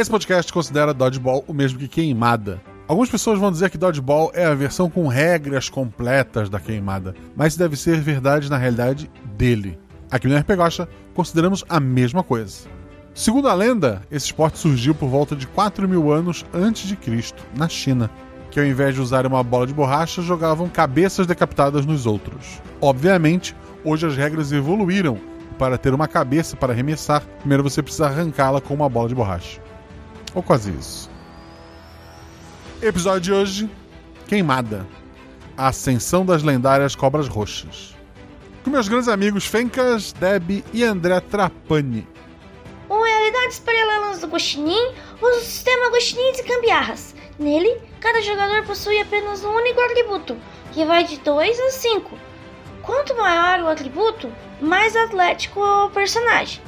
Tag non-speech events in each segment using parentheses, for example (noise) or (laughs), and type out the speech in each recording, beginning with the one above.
Esse podcast considera dodgeball o mesmo que queimada. Algumas pessoas vão dizer que dodgeball é a versão com regras completas da queimada, mas deve ser verdade na realidade dele. Aqui no RPGosta, consideramos a mesma coisa. Segundo a lenda, esse esporte surgiu por volta de 4 mil anos antes de Cristo, na China, que ao invés de usar uma bola de borracha, jogavam cabeças decapitadas nos outros. Obviamente, hoje as regras evoluíram. Para ter uma cabeça para arremessar, primeiro você precisa arrancá-la com uma bola de borracha. Ou quase isso. Episódio de hoje: Queimada. A ascensão das lendárias cobras roxas. Com meus grandes amigos Fencas, Deb e André Trapani. Com realidades paralelas do Guaxinim, usa o sistema Guaxinim de Cambiarras. Nele, cada jogador possui apenas um único atributo, que vai de 2 a 5. Quanto maior o atributo, mais atlético é o personagem.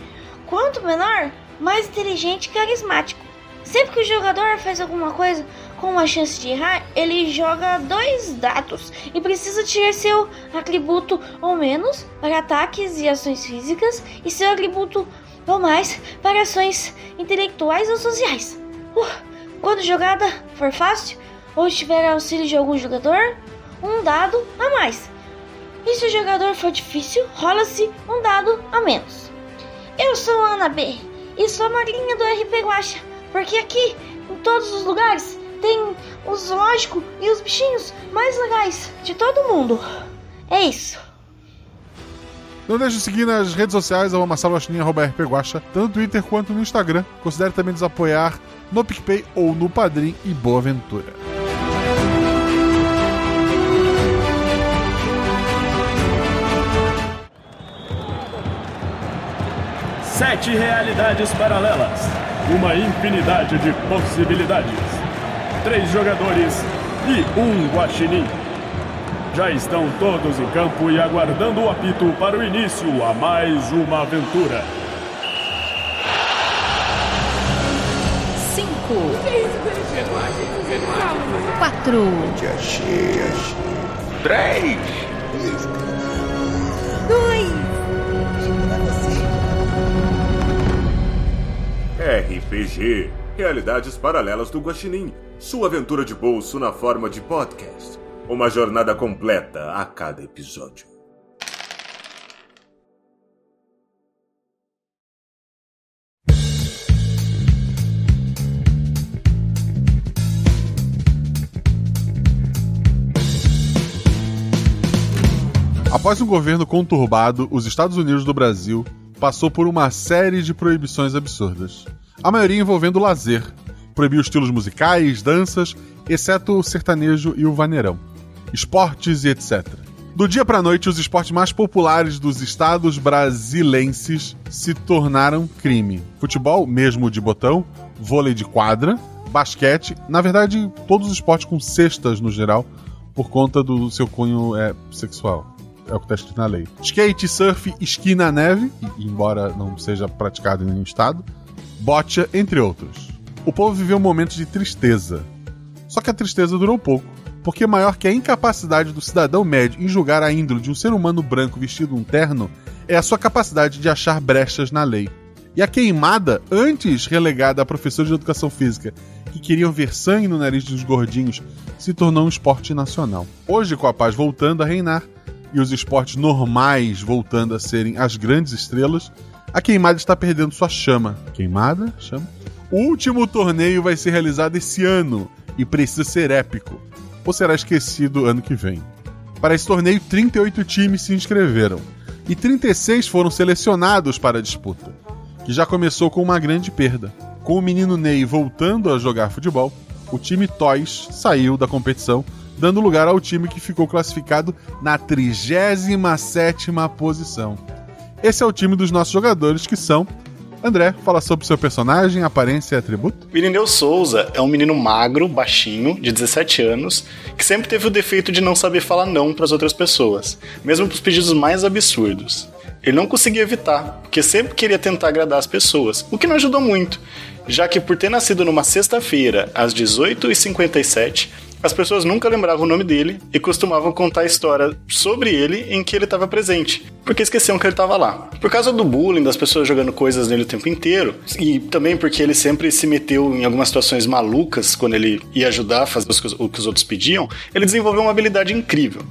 Quanto menor, mais inteligente e carismático. Sempre que o jogador faz alguma coisa com uma chance de errar, ele joga dois dados e precisa tirar seu atributo ou menos para ataques e ações físicas e seu atributo ou mais para ações intelectuais ou sociais. Uh, quando a jogada for fácil ou tiver auxílio de algum jogador, um dado a mais. E se o jogador for difícil, rola-se um dado a menos. Eu sou a Ana B e sou a madrinha do RP Guacha, porque aqui, em todos os lugares, tem o zoológico e os bichinhos mais legais de todo mundo. É isso. Não deixe de seguir nas redes sociais, arroba rpguacha, tanto no Twitter quanto no Instagram. Considere também nos apoiar no PicPay ou no Padrim e boa aventura. Sete realidades paralelas. Uma infinidade de possibilidades. Três jogadores e um guaxinim. Já estão todos em campo e aguardando o apito para o início a mais uma aventura. Cinco. Quatro. Três. Dois. RPG Realidades Paralelas do Guaxinim. Sua aventura de bolso na forma de podcast. Uma jornada completa a cada episódio. Após um governo conturbado, os Estados Unidos do Brasil passou por uma série de proibições absurdas. A maioria envolvendo lazer. Proibiu estilos musicais, danças, exceto o sertanejo e o vaneirão. Esportes e etc. Do dia para noite, os esportes mais populares dos estados brasilenses se tornaram crime. Futebol, mesmo de botão, vôlei de quadra, basquete, na verdade, todos os esportes com cestas no geral, por conta do seu cunho é, sexual. É o que está escrito na lei. Skate, surf, esqui na neve, embora não seja praticado em nenhum estado, bocha, entre outros. O povo viveu momentos de tristeza. Só que a tristeza durou pouco, porque maior que a incapacidade do cidadão médio em julgar a índole de um ser humano branco vestido um terno é a sua capacidade de achar brechas na lei. E a queimada, antes relegada a professores de educação física que queriam ver sangue no nariz dos gordinhos, se tornou um esporte nacional. Hoje, com a paz voltando a reinar e os esportes normais voltando a serem as grandes estrelas, a queimada está perdendo sua chama. Queimada? Chama? O último torneio vai ser realizado esse ano e precisa ser épico, ou será esquecido ano que vem. Para esse torneio, 38 times se inscreveram e 36 foram selecionados para a disputa, que já começou com uma grande perda. Com o menino Ney voltando a jogar futebol, o time Toys saiu da competição, dando lugar ao time que ficou classificado na 37ª posição. Esse é o time dos nossos jogadores que são André, fala sobre seu personagem, aparência e atributo. Irineu Souza é um menino magro, baixinho, de 17 anos, que sempre teve o defeito de não saber falar não para as outras pessoas, mesmo para os pedidos mais absurdos. Ele não conseguia evitar, porque sempre queria tentar agradar as pessoas, o que não ajudou muito, já que por ter nascido numa sexta-feira, às 18h57, As pessoas nunca lembravam o nome dele e costumavam contar a história sobre ele em que ele estava presente, porque esqueciam que ele estava lá. Por causa do bullying, das pessoas jogando coisas nele o tempo inteiro, e também porque ele sempre se meteu em algumas situações malucas quando ele ia ajudar a fazer o que os outros pediam, ele desenvolveu uma habilidade incrível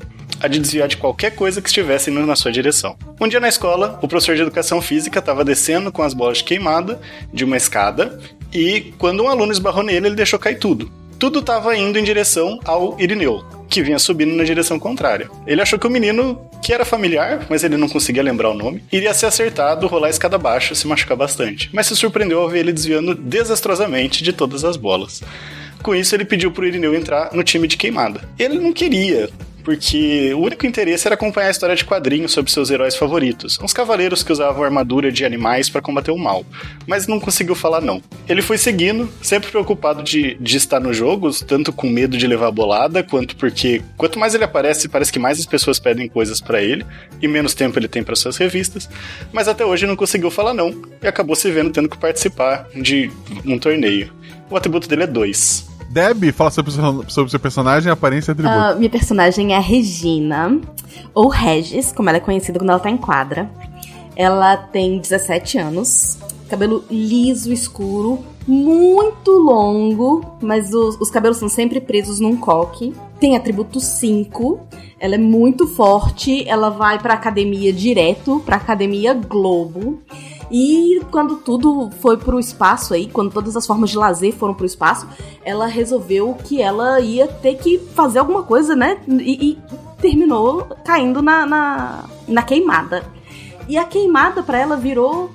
a de desviar de qualquer coisa que estivesse indo na sua direção. Um dia na escola, o professor de educação física estava descendo com as bolas de queimada de uma escada e quando um aluno esbarrou nele, ele deixou cair tudo. Tudo estava indo em direção ao Irineu, que vinha subindo na direção contrária. Ele achou que o menino, que era familiar, mas ele não conseguia lembrar o nome, iria ser acertado, rolar a escada abaixo, se machucar bastante. Mas se surpreendeu ao ver ele desviando desastrosamente de todas as bolas. Com isso, ele pediu pro Irineu entrar no time de queimada. Ele não queria, porque o único interesse era acompanhar a história de quadrinhos sobre seus heróis favoritos, uns cavaleiros que usavam armadura de animais para combater o mal, mas não conseguiu falar não. Ele foi seguindo, sempre preocupado de, de estar nos jogos, tanto com medo de levar bolada, quanto porque quanto mais ele aparece, parece que mais as pessoas pedem coisas para ele, e menos tempo ele tem para suas revistas, mas até hoje não conseguiu falar não, e acabou se vendo tendo que participar de um torneio. O atributo dele é 2. Deb, fala sobre, sobre seu personagem, aparência e atributo. Uh, minha personagem é Regina, ou Regis, como ela é conhecida quando ela tá em quadra. Ela tem 17 anos, cabelo liso, escuro, muito longo, mas os, os cabelos são sempre presos num coque. Tem atributo 5. Ela é muito forte, ela vai pra academia direto, pra academia Globo. E quando tudo foi pro espaço aí, quando todas as formas de lazer foram pro espaço, ela resolveu que ela ia ter que fazer alguma coisa, né? E, e terminou caindo na, na, na queimada. E a queimada para ela virou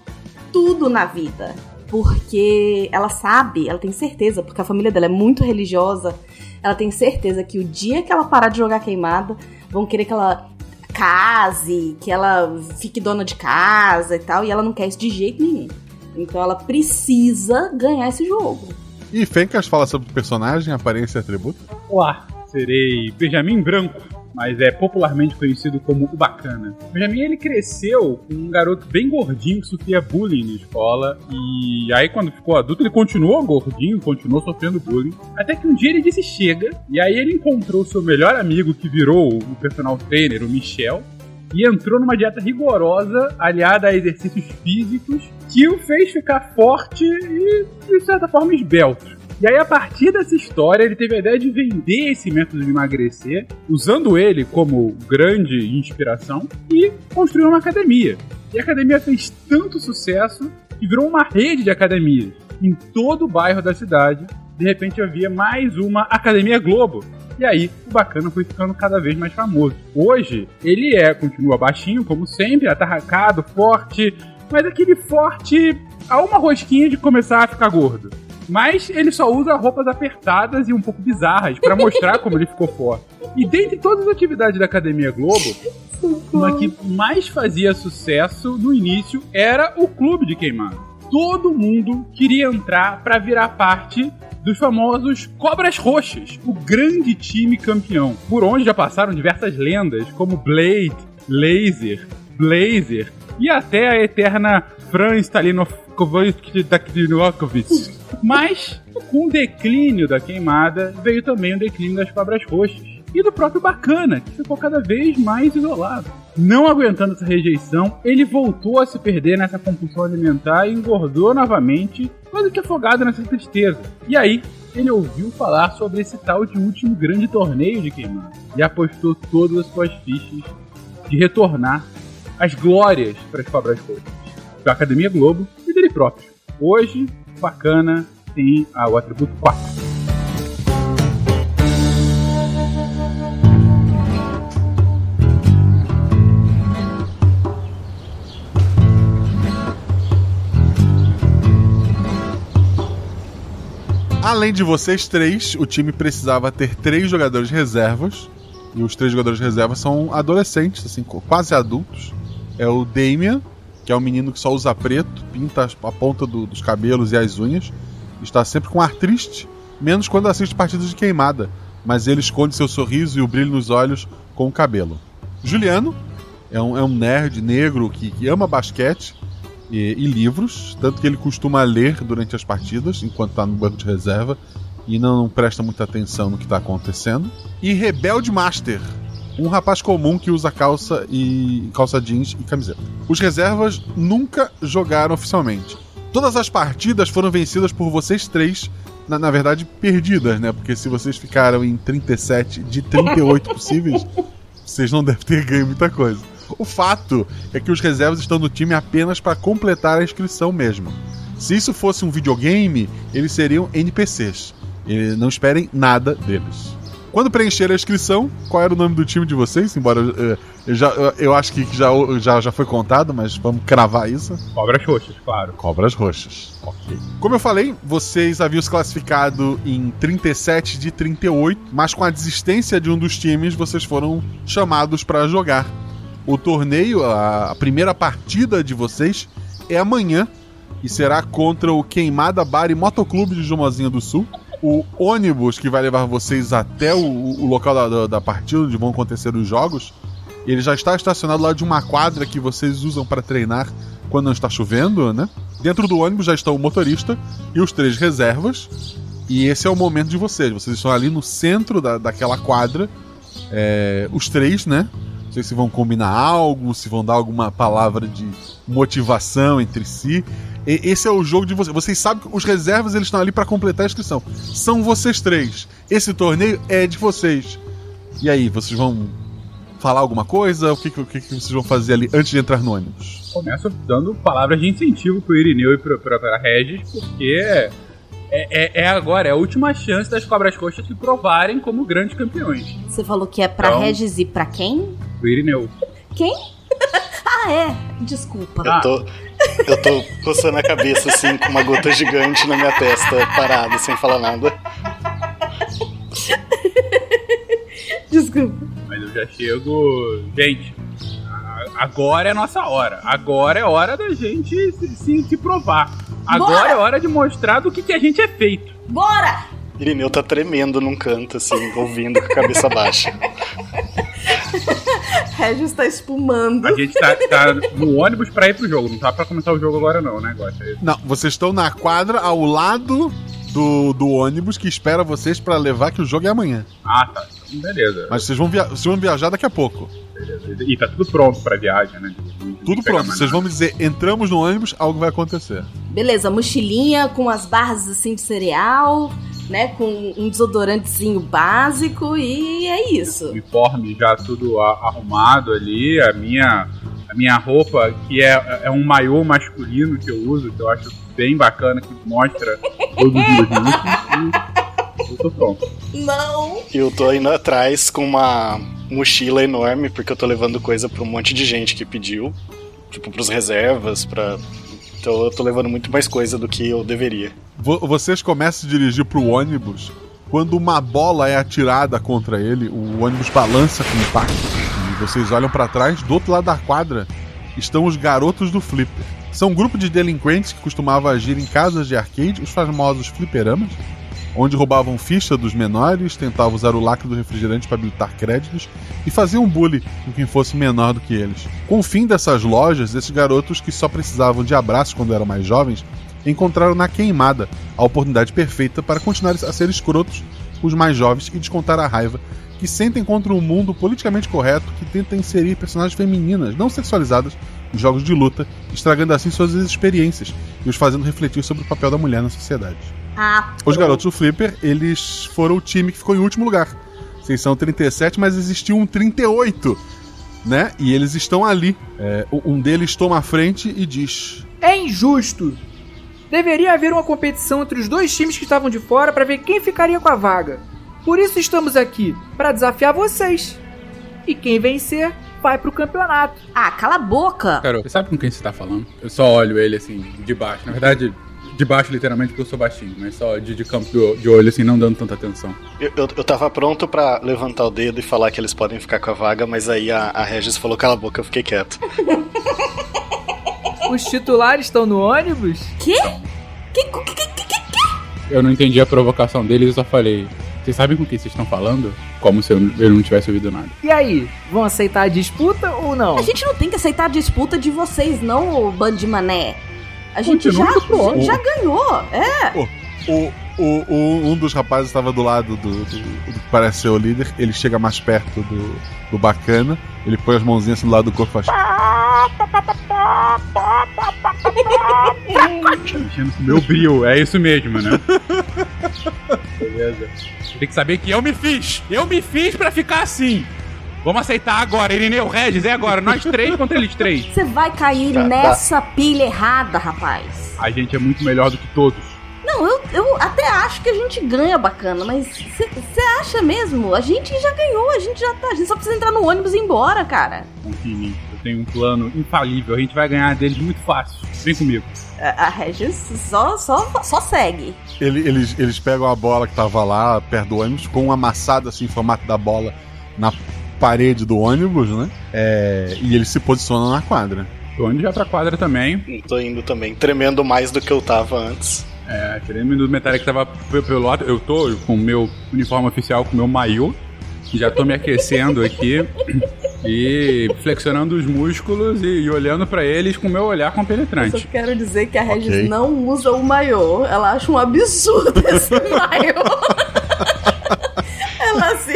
tudo na vida. Porque ela sabe, ela tem certeza, porque a família dela é muito religiosa, ela tem certeza que o dia que ela parar de jogar queimada, vão querer que ela case, que ela fique dona de casa e tal, e ela não quer isso de jeito nenhum. Então ela precisa ganhar esse jogo. E Fencas fala sobre o personagem, aparência e atributo? Olá, serei Benjamin Branco, mas é popularmente conhecido como o Bacana. Benjamin ele cresceu com um garoto bem gordinho que sofria bullying na escola e aí quando ficou adulto ele continuou gordinho, continuou sofrendo bullying, até que um dia ele disse chega e aí ele encontrou seu melhor amigo que virou o personal trainer, o Michel, e entrou numa dieta rigorosa, aliada a exercícios físicos, que o fez ficar forte e, de certa forma, esbelto. E aí, a partir dessa história, ele teve a ideia de vender esse método de emagrecer, usando ele como grande inspiração, e construiu uma academia. E a academia fez tanto sucesso que virou uma rede de academias em todo o bairro da cidade. De repente havia mais uma Academia Globo. E aí, o bacana foi ficando cada vez mais famoso. Hoje, ele é, continua baixinho, como sempre, atarracado, forte, mas aquele forte a uma rosquinha de começar a ficar gordo. Mas ele só usa roupas apertadas e um pouco bizarras para mostrar como ele ficou forte. E dentre todas as atividades da Academia Globo, uma que mais fazia sucesso no início era o Clube de Queimado. Todo mundo queria entrar para virar parte dos famosos Cobras Roxas, o grande time campeão, por onde já passaram diversas lendas como Blade, Laser, Blazer e até a eterna Fran Stalinokovic Mas, com o declínio da queimada, veio também o declínio das cobras roxas. E do próprio Bacana, que ficou cada vez mais isolado. Não aguentando essa rejeição, ele voltou a se perder nessa compulsão alimentar e engordou novamente, quase que afogado nessa tristeza. E aí, ele ouviu falar sobre esse tal de último grande torneio de queimada e apostou todas as suas fichas de retornar as glórias para as cobras roxas da Academia Globo e dele próprio. Hoje, bacana, tem ah, o atributo 4. Além de vocês três, o time precisava ter três jogadores reservas. E os três jogadores reservas são adolescentes, assim, quase adultos. É o Damian, que é um menino que só usa preto, pinta a ponta do, dos cabelos e as unhas, está sempre com ar triste, menos quando assiste partidas de queimada, mas ele esconde seu sorriso e o brilho nos olhos com o cabelo. Juliano é um, é um nerd negro que, que ama basquete e, e, livros, tanto que ele costuma ler durante as partidas, enquanto está no banco de reserva, e não presta muita atenção no que tá acontecendo. E Rebelde Master, um rapaz comum que usa calça e calça jeans e camiseta. Os reservas nunca jogaram oficialmente. Todas as partidas foram vencidas por vocês três, na, na verdade perdidas, né? Porque se vocês ficaram em 37 de 38 possíveis, (laughs) vocês não devem ter ganho muita coisa. O fato é que os reservas estão no time apenas para completar a inscrição mesmo. Se isso fosse um videogame, eles seriam NPCs. E não esperem nada deles. Quando preencher a inscrição, qual era o nome do time de vocês? Embora eh, eu, já, eu, eu acho que já, já, já foi contado, mas vamos cravar isso. Cobras roxas, claro. Cobras roxas. Ok. Como eu falei, vocês haviam se classificado em 37 de 38, mas com a desistência de um dos times, vocês foram chamados para jogar. O torneio, a, a primeira partida de vocês é amanhã e será contra o Queimada Bar e Motoclube de Jumozinha do Sul. O ônibus que vai levar vocês até o, o local da, da, da partida, onde vão acontecer os jogos, ele já está estacionado lá de uma quadra que vocês usam para treinar quando não está chovendo, né? Dentro do ônibus já estão o motorista e os três reservas. E esse é o momento de vocês. Vocês estão ali no centro da, daquela quadra. É, os três, né? Não sei se vão combinar algo, se vão dar alguma palavra de motivação entre si. E, esse é o jogo de vocês. Vocês sabem que os reservas eles estão ali para completar a inscrição. São vocês três. Esse torneio é de vocês. E aí, vocês vão falar alguma coisa? O que, o que, vocês vão fazer ali antes de entrar no ônibus? Começo dando palavras de incentivo pro Irineu e pro, pra, pra Regis, porque é, é, é, agora, é a última chance das Cobras Coxas se provarem como grandes campeões. Você falou que é pra Então- Regis e pra quem? O Irineu. Quem? (laughs) ah, é. Desculpa. Eu tô, eu tô coçando a cabeça assim, com uma gota gigante na minha testa, parada, sem falar nada. (laughs) Desculpa. Mas eu já chego. Gente, a- agora é nossa hora. Agora é hora da gente se, se- se provar. Agora Bora! é hora de mostrar do que, que a gente é feito. Bora! Irineu tá tremendo num canto, assim, ouvindo com a cabeça baixa. Regis tá espumando. A gente tá, tá no ônibus pra ir pro jogo. Não tá pra começar o jogo agora, não, né, Gosta? Não, vocês estão na quadra ao lado do, do ônibus que espera vocês para levar que o jogo é amanhã. Ah, tá. Então, beleza. Mas vocês vão, via vocês vão viajar daqui a pouco. beleza. E tá tudo pronto pra viagem, né? Não- Tudo pronto. Vocês vão me dizer, entramos no ônibus, algo vai acontecer. Beleza, mochilinha com as barras assim de cereal, né? Com um desodorantezinho básico e é isso. uniforme já tudo arrumado ali, a minha a minha roupa que é, é um maiô masculino que eu uso, que eu acho bem bacana, que mostra todos os meus músculos. eu tô pronto. Não! E eu tô indo atrás com uma mochila enorme, porque eu tô levando coisa pra um monte de gente que pediu. Tipo, pros reservas, pra. Então eu tô levando muito mais coisa do que eu deveria. Vo- vocês começam a dirigir pro ônibus. Quando uma bola é atirada contra ele, o ônibus balança com impacto. E vocês olham para trás, do outro lado da quadra estão os garotos do Flipper. São um grupo de delinquentes que costumava agir em casas de arcade, os famosos fliperamas, onde roubavam ficha dos menores, tentavam usar o lacre do refrigerante para habilitar créditos e faziam bullying com quem fosse menor do que eles. Com o fim dessas lojas, esses garotos que só precisavam de abraços quando eram mais jovens encontraram na queimada a oportunidade perfeita para continuar a ser escrotos com os mais jovens e descontar a raiva que sentem contra um mundo politicamente correto que tenta inserir personagens femininas não sexualizadas nos jogos de luta, estragando assim suas experiências e os fazendo refletir sobre o papel da mulher na sociedade. Ah, Os garotos do Flipper, eles foram o time que ficou em último lugar. Vocês são 37, mas existiu um 38, né? E eles estão ali. É, um deles toma a frente e diz: É injusto. Deveria haver uma competição entre os dois times que estavam de fora para ver quem ficaria com a vaga. Por isso estamos aqui, para desafiar vocês. E quem vencer vai pro campeonato. ah, cala a boca! Carol, você sabe com quem você tá falando? Eu só olho ele assim, de baixo. Na verdade, de baixo literalmente porque eu sou baixinho, mas só de, de campo de, de olho assim, não dando tanta atenção. Eu, eu, eu tava pronto pra levantar o dedo e falar que eles podem ficar com a vaga, mas aí a, a Regis falou cala a boca, eu fiquei quieto. Os titulares estão no ônibus? Quê? Que, que, que, que, que, Eu não entendi a provocação deles, eu só falei. Vocês sabem com quem vocês estão falando? Como se eu, eu não tivesse ouvido nada. E aí, vão aceitar a disputa ou não? A gente não tem que aceitar a disputa de vocês, não, ô bando de mané. A gente Continua já, pro já ganhou. É. o, O, o- um dos rapazes estava do lado do, do- do que parece ser o líder. Ele chega mais perto do, do bacana. Ele põe as mãozinhas assim do lado do corpo e faz. Mexendo com o meu brilho, é isso mesmo, né? (laughs) Beleza. Tem que saber que eu me fiz. Eu me fiz pra ficar assim. Vamos aceitar agora, Irineu Regis, é agora. Nós três contra eles três. Você vai cair Tá, tá. nessa pilha errada, rapaz. A gente é muito melhor do que todos. Não, eu, eu até acho que a gente ganha bacana, mas você acha mesmo? A gente já ganhou, a gente já tá. A gente só precisa entrar no ônibus e ir embora, cara. Confia em mim. Eu tenho um plano infalível. A gente vai ganhar deles muito fácil. Vem comigo. A, a Regis só, só, só segue. Ele- eles, eles pegam a bola que tava lá perto do ônibus, com um amassado assim, em formato da bola na parede do ônibus, né? É, e eles se posicionam na quadra. Tô indo já pra quadra também. Tô indo também, tremendo mais do que eu tava antes. É, tirando o Metallic que tava pe- pelo lado. Eu tô com o meu uniforme oficial, com o meu maiô. Já tô me aquecendo aqui. E flexionando os músculos e, e olhando pra eles com o meu olhar Eu só compenetrante. quero dizer que a Regis Ok. não usa o maiô. Ela acha um absurdo (laughs) esse maiô. (laughs) Ela se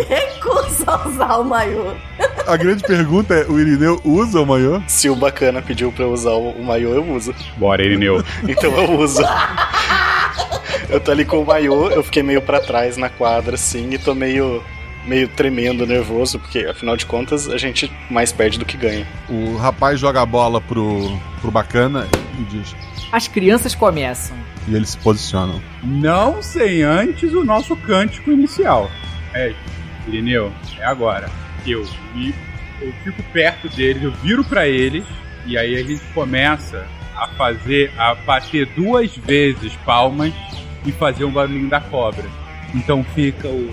recusa a usar o maiô. A grande pergunta é: o Irineu usa o maiô? Se o bacana pediu pra eu usar o, o maiô, eu uso. Bora, Irineu. (laughs) Então eu uso. eu tô ali com o maiô, eu fiquei meio pra trás na quadra, assim, e tô meio, meio tremendo, nervoso, porque afinal de contas a gente mais perde do que ganha. O rapaz joga a bola pro, pro bacana e diz. As crianças começam. E eles se posicionam. Não sem antes o nosso cântico inicial. É, Irineu, é agora. Eu, me, eu fico perto deles, eu viro pra eles, e aí a gente começa a fazer, a bater duas vezes palmas e fazer um barulhinho da cobra. Então fica o.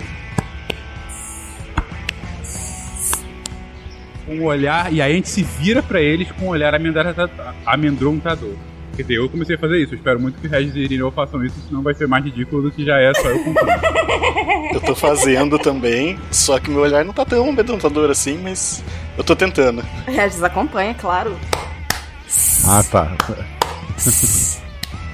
Um olhar, e aí a gente se vira pra eles com um olhar amedronta- amedrontador. Quer dizer, eu comecei a fazer isso. Eu espero muito que Regis e Irineu façam isso, senão vai ser mais ridículo do que já é só eu contando. (laughs) Eu tô fazendo também, só que meu olhar não tá tão amedrontador assim, mas eu tô tentando. Regis acompanha, claro. Ah, tá.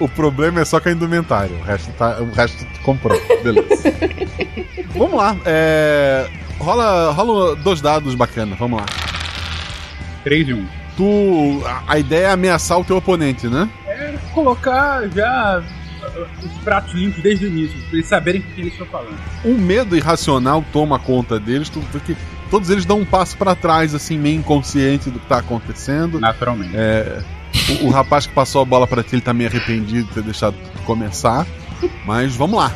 o problema é só com a indumentária. O resto, tá, o resto tu comprou. Beleza. (laughs) vamos lá. É, rola, rola dois dados bacana. Vamos lá. 3 e 1. Tu. A, a ideia é ameaçar o teu oponente, né? É colocar já os pratos limpos desde o início, pra eles saberem o que eles estão falando. Um medo irracional toma conta deles, tu vê que todos eles dão um passo pra trás, assim, meio inconsciente do que tá acontecendo. Naturalmente. É, o, o rapaz que passou a bola pra ti, ele tá meio arrependido de ter deixado começar. Mas vamos lá.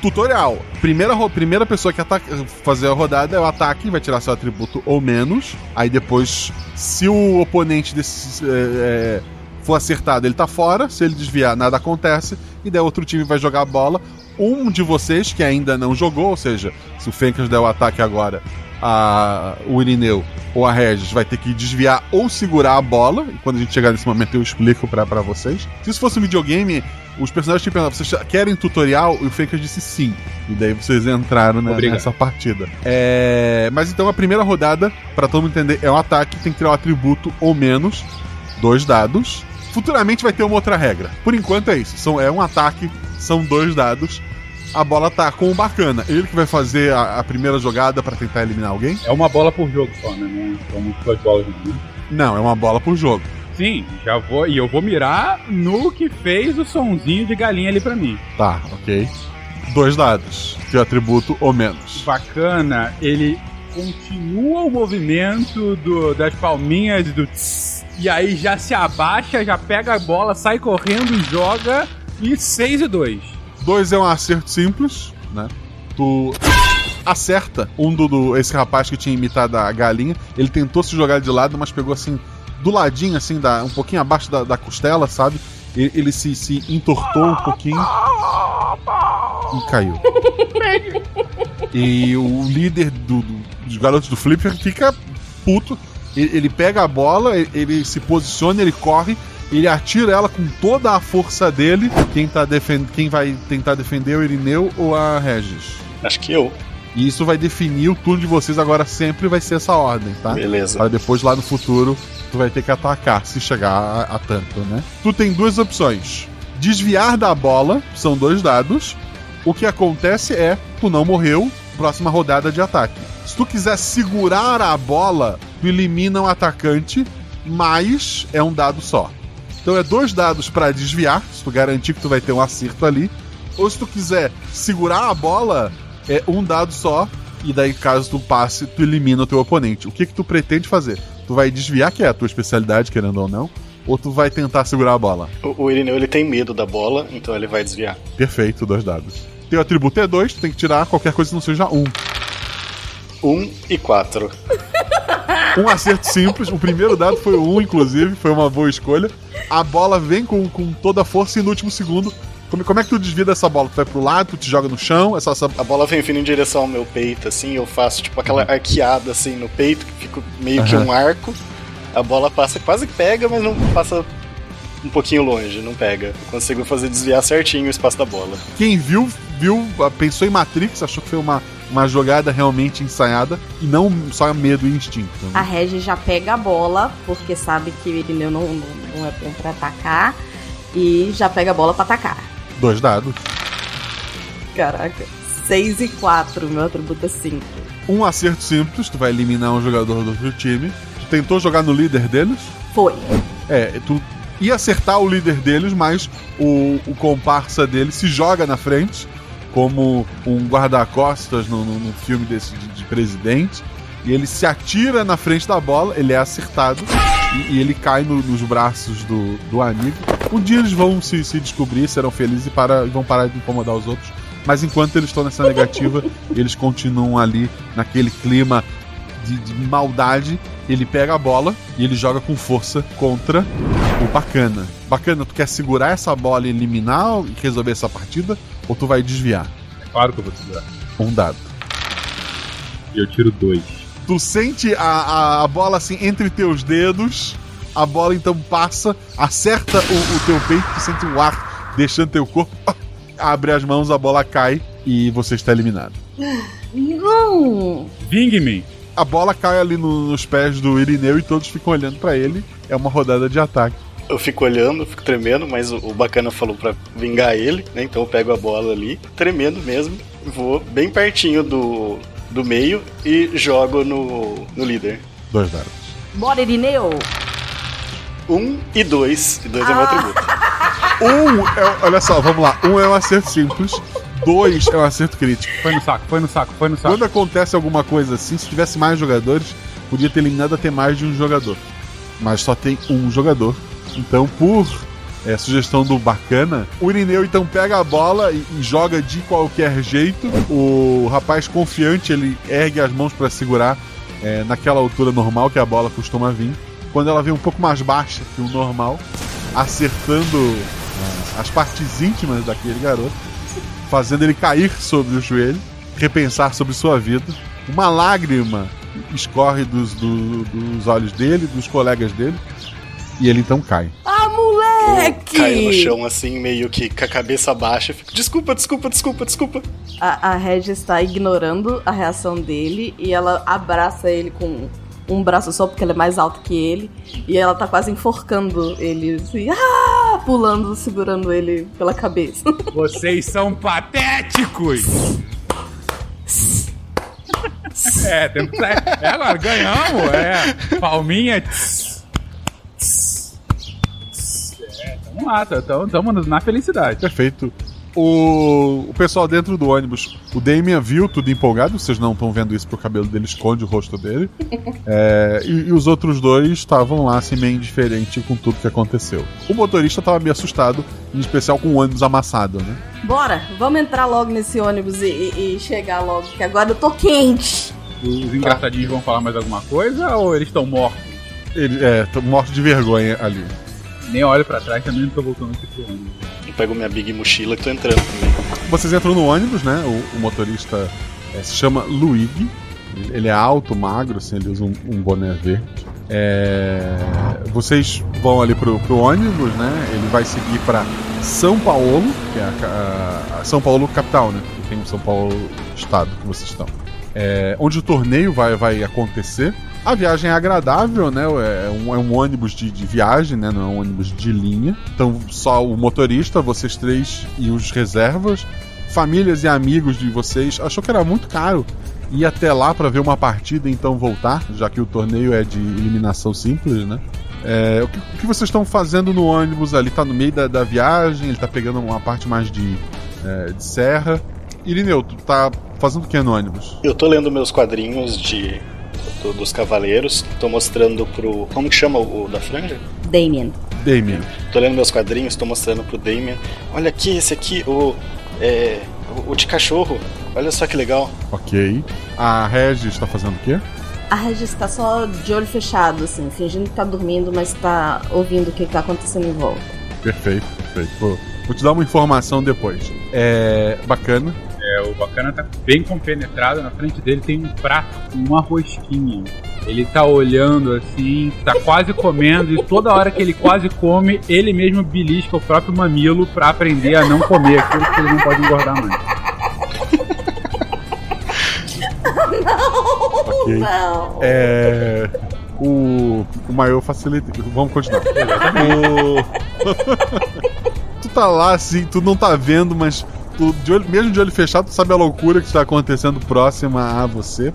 Tutorial. Primeira, primeira pessoa que ataca, fazer a rodada é o ataque, vai tirar seu atributo ou menos. Aí depois, se o oponente desse, é, é, for acertado, ele tá fora. Se ele desviar, nada acontece. E daí outro time vai jogar a bola. Um de vocês que ainda não jogou, ou seja, se o Fencas der o ataque agora, a, o Irineu ou a Regis vai ter que desviar ou segurar a bola. E quando a gente chegar nesse momento eu explico pra, pra vocês. Se isso fosse um videogame, os personagens tinham perguntado, vocês querem tutorial? E o Fencas disse sim. E daí vocês entraram nessa partida. É, Mas então a primeira rodada, pra todo mundo entender, é um ataque, tem que tirar um atributo ou menos, dois dados. Futuramente vai ter uma outra regra. Por enquanto é isso. São, é um ataque, são dois dados. A bola tá com o bacana. Ele que vai fazer a, a primeira jogada pra tentar eliminar alguém? É uma bola por jogo só, né? Não duas bolas, não, né? Não, é uma bola por jogo. Sim, já vou. E eu vou mirar no que fez o sonzinho de galinha ali pra mim. Tá, ok. Dois dados. Teu atributo ou menos. Bacana, ele continua o movimento do, das palminhas do tss, e aí já se abaixa, já pega a bola, sai correndo e joga. E 6 e 2. Dois é um acerto simples, né? Tu acerta um do, do- esse rapaz que tinha imitado a galinha. Ele tentou se jogar de lado, mas pegou assim do ladinho, assim, da, um pouquinho abaixo da, da costela, sabe? Ele, ele se, se entortou um pouquinho e caiu. (laughs) E o líder do- do- dos garotos do Flipper fica puto. Ele, ele pega a bola, ele, ele se posiciona, ele corre, ele atira ela com toda a força dele. Quem, tá defend... Quem vai tentar defender é o Irineu ou a Regis? Acho que eu. E isso vai definir o turno de vocês agora sempre vai ser essa ordem, tá? Beleza. Para depois lá no futuro tu vai ter que atacar se chegar a, a tanto, né? Tu tem duas opções: desviar da bola, são dois dados, O que acontece é, tu não morreu, próxima rodada de ataque. Se tu quiser segurar a bola, tu elimina o atacante, mas é um dado só. Então é dois dados para desviar, se tu garantir que tu vai ter um acerto ali. Ou se tu quiser segurar a bola, é um dado só, e daí caso tu passe, tu elimina o teu oponente. O que que tu pretende fazer? Tu vai desviar, que é a tua especialidade, querendo ou não, ou tu vai tentar segurar a bola? O, o Irineu ele tem medo da bola, então ele vai desviar. Perfeito, dois dados. Teu atributo é dois, tu tem que tirar qualquer coisa que não seja um. Um e quatro. Um acerto simples, o primeiro dado foi um, inclusive, foi uma boa escolha. A bola vem com, com toda a força e no último segundo. Como, como é que tu desvia dessa bola? Tu vai pro lado, tu te joga no chão? Essa, essa... A bola vem vindo em direção ao meu peito, assim, eu faço tipo aquela arqueada assim no peito, que fica meio que Aham. um arco. A bola passa, quase que pega, mas não passa um pouquinho longe, não pega. Eu consigo fazer desviar certinho o espaço da bola. Quem viu, viu, ah, pensou em Matrix, achou que foi uma, uma jogada realmente ensaiada e não só medo e instinto. né? A Regi já pega a bola, porque sabe que o Irineu não, não, não é bom pra atacar. E já pega a bola pra atacar. Dois dados. Caraca. 6 e 4, meu atributo é 5. Um acerto simples, tu vai eliminar um jogador do outro time. Tu tentou jogar no líder deles? Foi. É, tu ia acertar o líder deles, mas o, o comparsa dele se joga na frente, como um guarda-costas no, no- no filme desse de, de presidente. E ele se atira na frente da bola, ele é acertado e, e ele cai no- nos braços do, do amigo. Um dia eles vão se, se descobrir, serão felizes e, para, e vão parar de incomodar os outros. Mas enquanto eles estão nessa negativa, (laughs) eles continuam ali naquele clima de, de maldade. Ele pega a bola e ele joga com força contra o Bacana. Bacana, tu quer segurar essa bola e eliminar e resolver essa partida? Ou tu vai desviar? É claro que eu vou segurar. Um dado. E eu tiro dois. Tu sente a, a, a bola assim entre teus dedos. A bola então passa, acerta o, o teu peito, tu sente o ar deixando teu corpo. (laughs) Abre as mãos, a bola cai e você está eliminado. Não! Vingue-me! A bola cai ali no- nos pés do Irineu e todos ficam olhando pra ele. É uma rodada de ataque. Eu fico olhando, fico tremendo, mas o, o bacana falou pra vingar ele, né? Então eu pego a bola ali, tremendo mesmo, vou bem pertinho do, do meio e jogo no, no líder. Dois dados. Bora, Irineu! Um e dois. E dois é meu atributo. Um é, olha só, vamos lá. Um é um acerto simples. Dois é um acerto crítico. Foi no saco, foi no saco, foi no saco. Quando acontece alguma coisa assim, se tivesse mais jogadores, podia ter eliminado até mais de um jogador. Mas só tem um jogador. Então, por é, sugestão do bacana, o Irineu então pega a bola e, e joga de qualquer jeito. O rapaz confiante ele ergue as mãos para segurar é, naquela altura normal que a bola costuma vir. Quando ela vem um pouco mais baixa que o normal, acertando é, as partes íntimas daquele garoto, fazendo ele cair sobre o joelho, repensar sobre sua vida. Uma lágrima escorre dos, do- dos olhos dele, dos colegas dele, e ele então cai. Ah, moleque! Caio no chão assim, meio que com a cabeça baixa. Fico, desculpa, desculpa, desculpa, desculpa. A, a Regis está ignorando a reação dele e ela abraça ele com um braço só porque ela é mais alta que ele. E ela tá quase enforcando ele, assim, ah! pulando, segurando ele pela cabeça. (laughs) Vocês são patéticos! é, temos. É agora, ganhamos! É, palminha. tss, tss, tss. É, tamo lá, tamo, tamo na felicidade. Perfeito. O, o pessoal dentro do ônibus, o Damien viu tudo empolgado, vocês não estão vendo isso porque o cabelo dele esconde o rosto dele. (laughs) É, e, e os outros dois estavam lá assim, meio indiferente com tudo que aconteceu. O motorista estava meio assustado, em especial com o ônibus amassado, né? Bora, vamos entrar logo nesse ônibus e, e- e chegar logo, que agora eu tô quente. Os engraçadinhos vão falar mais alguma coisa ou eles estão mortos? Ele é, tô morto de vergonha ali. Nem olho pra trás, também não tô voltando aqui pro ônibus. Eu pego minha big mochila que tô entrando também. Vocês entram no ônibus, né? O, o motorista é, se chama Luigi. Ele- é alto, magro, assim, ele usa um, um boné verde. É, vocês vão ali pro, pro ônibus, né? Ele vai seguir para São Paulo, que é a, a São Paulo capital, né? Que tem o São Paulo estado que vocês estão. É, onde o torneio vai, vai acontecer. A viagem é agradável, né? É um, é um ônibus de, de viagem, né? Não é um ônibus de linha. Então, só o motorista, vocês três e os reservas famílias e amigos de vocês, achou que era muito caro ir até lá para ver uma partida e então voltar, já que o torneio é de eliminação simples, né? É, o, que, o, que, vocês estão fazendo no ônibus ali? Tá no meio da, da viagem, ele tá pegando uma parte mais de, é, de serra. Irineu, tu tá fazendo o que no ônibus? Eu tô lendo meus quadrinhos de do, dos cavaleiros, tô mostrando pro. Como que chama o, o da franja? Damien. Damien. Tô lendo meus quadrinhos, tô mostrando pro Damien. Olha aqui, esse aqui, o. É, o, o de cachorro. Olha só que legal. Ok. A Regis tá fazendo o quê? A Regis tá só de olho fechado, assim, fingindo que tá dormindo, mas tá ouvindo o que tá acontecendo em volta. Perfeito, perfeito. Vou, vou te dar uma informação depois. É. bacana. É, o bacana tá bem compenetrado, na frente dele tem um prato com uma rosquinha. Ele tá olhando assim, tá quase comendo, e toda hora que ele quase come, ele mesmo belisca o próprio mamilo para aprender a não comer aquilo que ele não pode engordar mais. não, (laughs) Ok. não. É. O. O maior facilita. Vamos continuar. o... (laughs) tu tá lá assim, tu não tá vendo, mas tu, de olho, mesmo de olho fechado, tu sabe a loucura que está acontecendo próxima a você.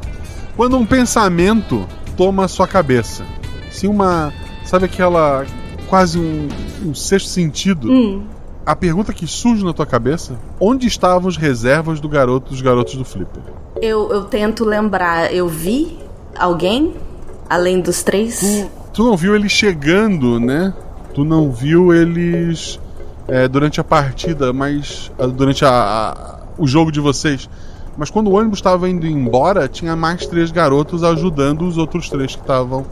Quando um pensamento toma a sua cabeça. Assim, uma. Sabe aquela. Quase um, um sexto sentido. Hum. A pergunta que surge na tua cabeça: onde estavam os reservas do garoto dos garotos do Flipper? Eu, eu tento lembrar, eu vi alguém além dos três? Tu, tu não viu eles chegando, né? Tu não viu eles é, durante a partida, mas. durante a, a- o jogo de vocês. Mas quando o ônibus estava indo embora, tinha mais três garotos ajudando os outros três que estavam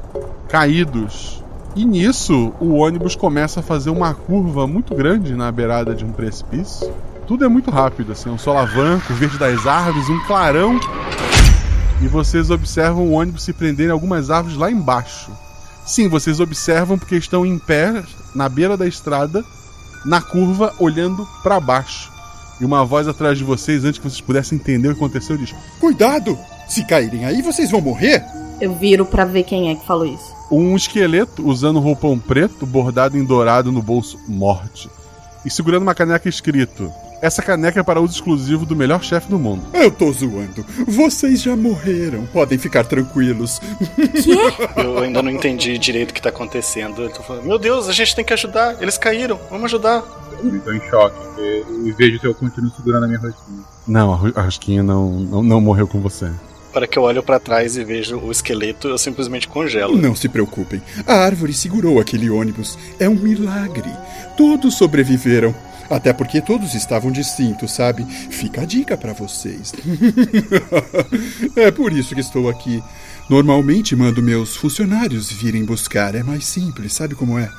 caídos. E nisso, o ônibus começa a fazer uma curva muito grande na beirada de um precipício. Tudo é muito rápido, assim, um solavanco, o verde das árvores, um clarão. E vocês observam o ônibus se prender em algumas árvores lá embaixo. Sim, vocês observam porque estão em pé na beira da estrada, na curva, olhando para baixo. E uma voz atrás de vocês, antes que vocês pudessem entender o que aconteceu, diz: Cuidado! Se caírem aí, vocês vão morrer! Eu viro pra ver quem é que falou isso. Um esqueleto usando roupão preto, bordado em dourado no bolso morte. E segurando uma caneca escrito: Essa caneca é para uso exclusivo do melhor chefe do mundo. Eu tô zoando. Vocês já morreram. Podem ficar tranquilos. Eu ainda não entendi direito o que tá acontecendo. Eu tô falando, meu Deus, a gente tem que ajudar. Eles caíram, vamos ajudar. Eu tô em choque, e vejo que eu continuo segurando a minha rosquinha. Não, a Ro- a Rosquinha não, não, não morreu com você. Para que eu olho pra trás e vejo o esqueleto, eu simplesmente congelo. Não se preocupem. A árvore segurou aquele ônibus. É um milagre. Todos sobreviveram. Até porque todos estavam distintos, sabe? Fica a dica pra vocês. (laughs) é por isso que estou aqui. Normalmente mando meus funcionários virem buscar. É mais simples, sabe como é?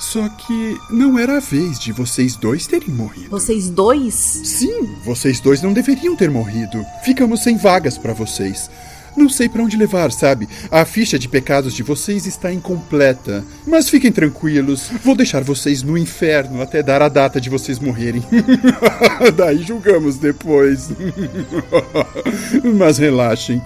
Só que não era a vez de vocês dois terem morrido. Vocês dois? Sim, vocês dois não deveriam ter morrido. Ficamos sem vagas pra vocês. Não sei pra onde levar, sabe? A ficha de pecados de vocês está incompleta. Mas fiquem tranquilos, vou deixar vocês no inferno até dar a data de vocês morrerem. (laughs) Daí julgamos depois. (laughs) Mas relaxem,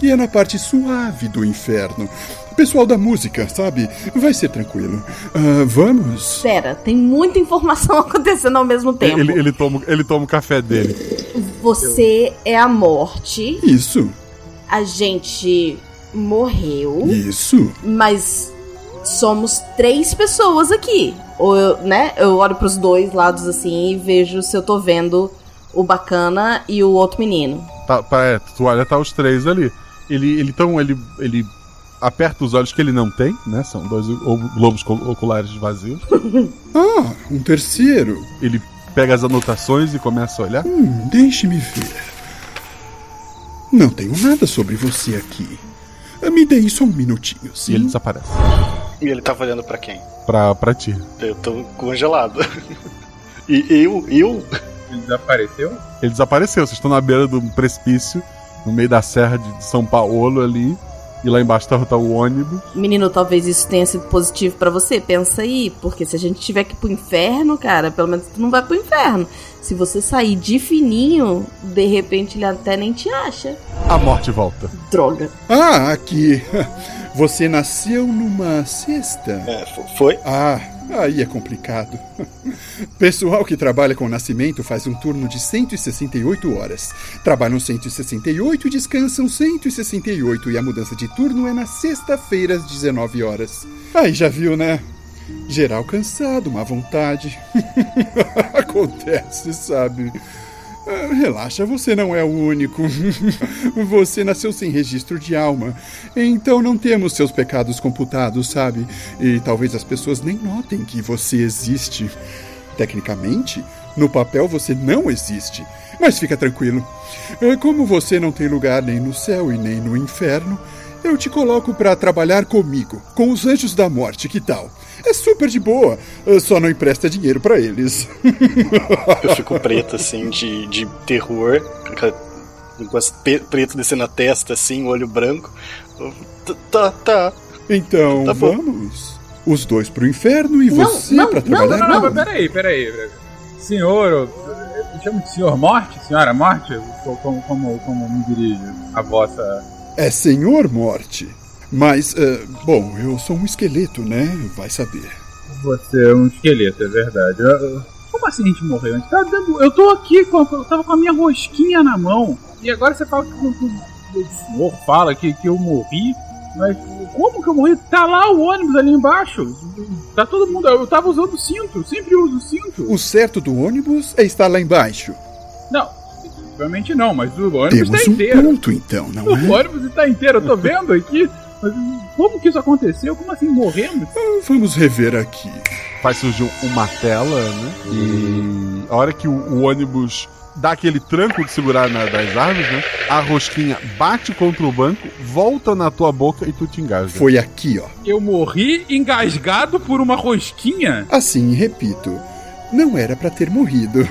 que é na parte suave do inferno. Pessoal da música, sabe? Vai ser tranquilo. Ah, vamos? Pera, tem muita informação (laughs) acontecendo ao mesmo tempo. Ele, ele, toma, ele toma o café dele. Você é a morte, Isso, a gente morreu, isso. mas somos três pessoas aqui. Ou eu, né? Eu olho pros dois lados assim e vejo se eu tô vendo o bacana e o outro menino. Tá, tá, é, tu olha, tá os três ali. Ele, ele, então, ele, ele aperta os olhos que ele não tem, né? São dois globos oculares vazios. (laughs) Ah, um terceiro. Ele pega as anotações e começa a olhar. Hum, deixe-me ver. Não tenho nada sobre você aqui. Me dê só um minutinho, sim? E ele desaparece. E ele tava olhando pra quem? Pra, pra ti. Eu tô congelado. (laughs) E eu, eu. Ele desapareceu? Ele desapareceu. Vocês estão na beira do precipício, no meio da serra de São Paulo ali. E lá embaixo tá, tá o ônibus. Menino, talvez isso tenha sido positivo pra você. Pensa aí, porque se a gente tiver que ir pro inferno, cara, pelo menos tu não vai pro inferno. Se você sair de fininho, de repente ele até nem te acha. A morte volta. Droga. Ah, aqui. (laughs) Você nasceu numa cesta? É, fo- foi? Ah, Aí é complicado. Pessoal que trabalha com nascimento faz um turno de 168 horas. Trabalham 168 e descansam 168. E a mudança de turno é na sexta-feira às 19 horas. Aí já viu, né? Geral cansado, má vontade. (laughs) Acontece, sabe? Ah, Relaxa, você não é o único. (laughs) Você nasceu sem registro de alma. Então não temos seus pecados computados, sabe? E talvez as pessoas nem notem que você existe. Tecnicamente, no papel você não existe. Mas fica tranquilo. Ah, Como você não tem lugar nem no céu e nem no inferno, eu te coloco para trabalhar comigo, com os anjos da morte, que tal? É super de boa, ah, só não empresta dinheiro para eles. (laughs) Eu fico preto, assim, de, de terror, com as preto descendo a testa, assim, o olho branco. Tá, tá, tá. Então, Tá vamos. Os dois pro inferno e Não, você não, pra não, trabalhar Não, não, comigo. mas peraí, peraí. Senhor, eu chamo de senhor morte, senhora morte? Como, como, como, como me dirige a vossa. É Senhor Morte. Mas, eh, bom, eu sou um esqueleto, né? Vai saber. Você é um esqueleto, é verdade. Eu- Como assim a gente morreu? A gente tá dando- Eu tô aqui, com, eu tava com a minha rosquinha na mão. E agora você fala que, o senhor fala que, que eu morri. Mas como que eu morri? Tá lá o ônibus ali embaixo. Tá todo mundo. Eu tava usando o cinto, sempre uso o cinto. O certo do ônibus é estar lá embaixo. Não, provavelmente não, mas o ônibus Temos tá um inteiro. ponto, então, não O é? ônibus está inteiro, eu tô vendo aqui. Mas como que isso aconteceu? Como assim morremos? Ah, Vamos rever aqui. Faz surgir uma tela, né? E a hora que o, o ônibus dá aquele tranco de segurar na- das árvores, né? A rosquinha bate contra o banco, volta na tua boca e tu te engasga. Foi aqui, ó. Eu morri engasgado por uma rosquinha? Assim, repito. Não era pra ter morrido.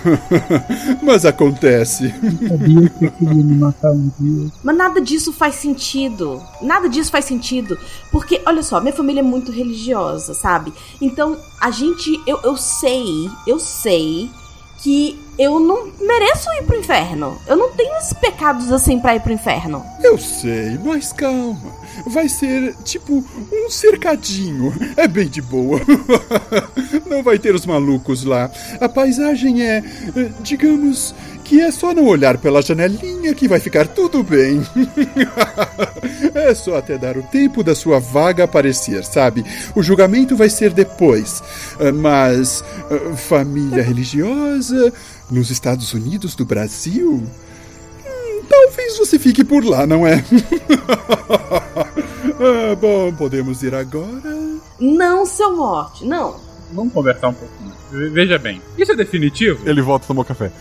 (laughs) Mas acontece. Sabia que eu queria me matar um dia. Mas nada disso faz sentido. Nada disso faz sentido. Porque, olha só, minha família é muito religiosa, sabe? Então, a gente. Eu, eu sei, eu sei que eu não mereço ir pro inferno. Eu não tenho esses pecados assim pra ir pro inferno. Eu sei, mas calma. Vai ser tipo um cercadinho. É bem de boa. (laughs) Não vai ter os malucos lá. A paisagem é, eh, digamos, que é só não olhar pela janelinha que vai ficar tudo bem. (laughs) É só até dar o tempo da sua vaga aparecer, sabe? O julgamento vai ser depois. Ah, Mas ah, família religiosa nos Estados Unidos do Brasil? Talvez você fique por lá, não é? (laughs) ah, bom, podemos ir agora? Não, seu morte, não. Vamos conversar um pouquinho. Ve- Veja bem, isso é definitivo? Ele volta a tomar café.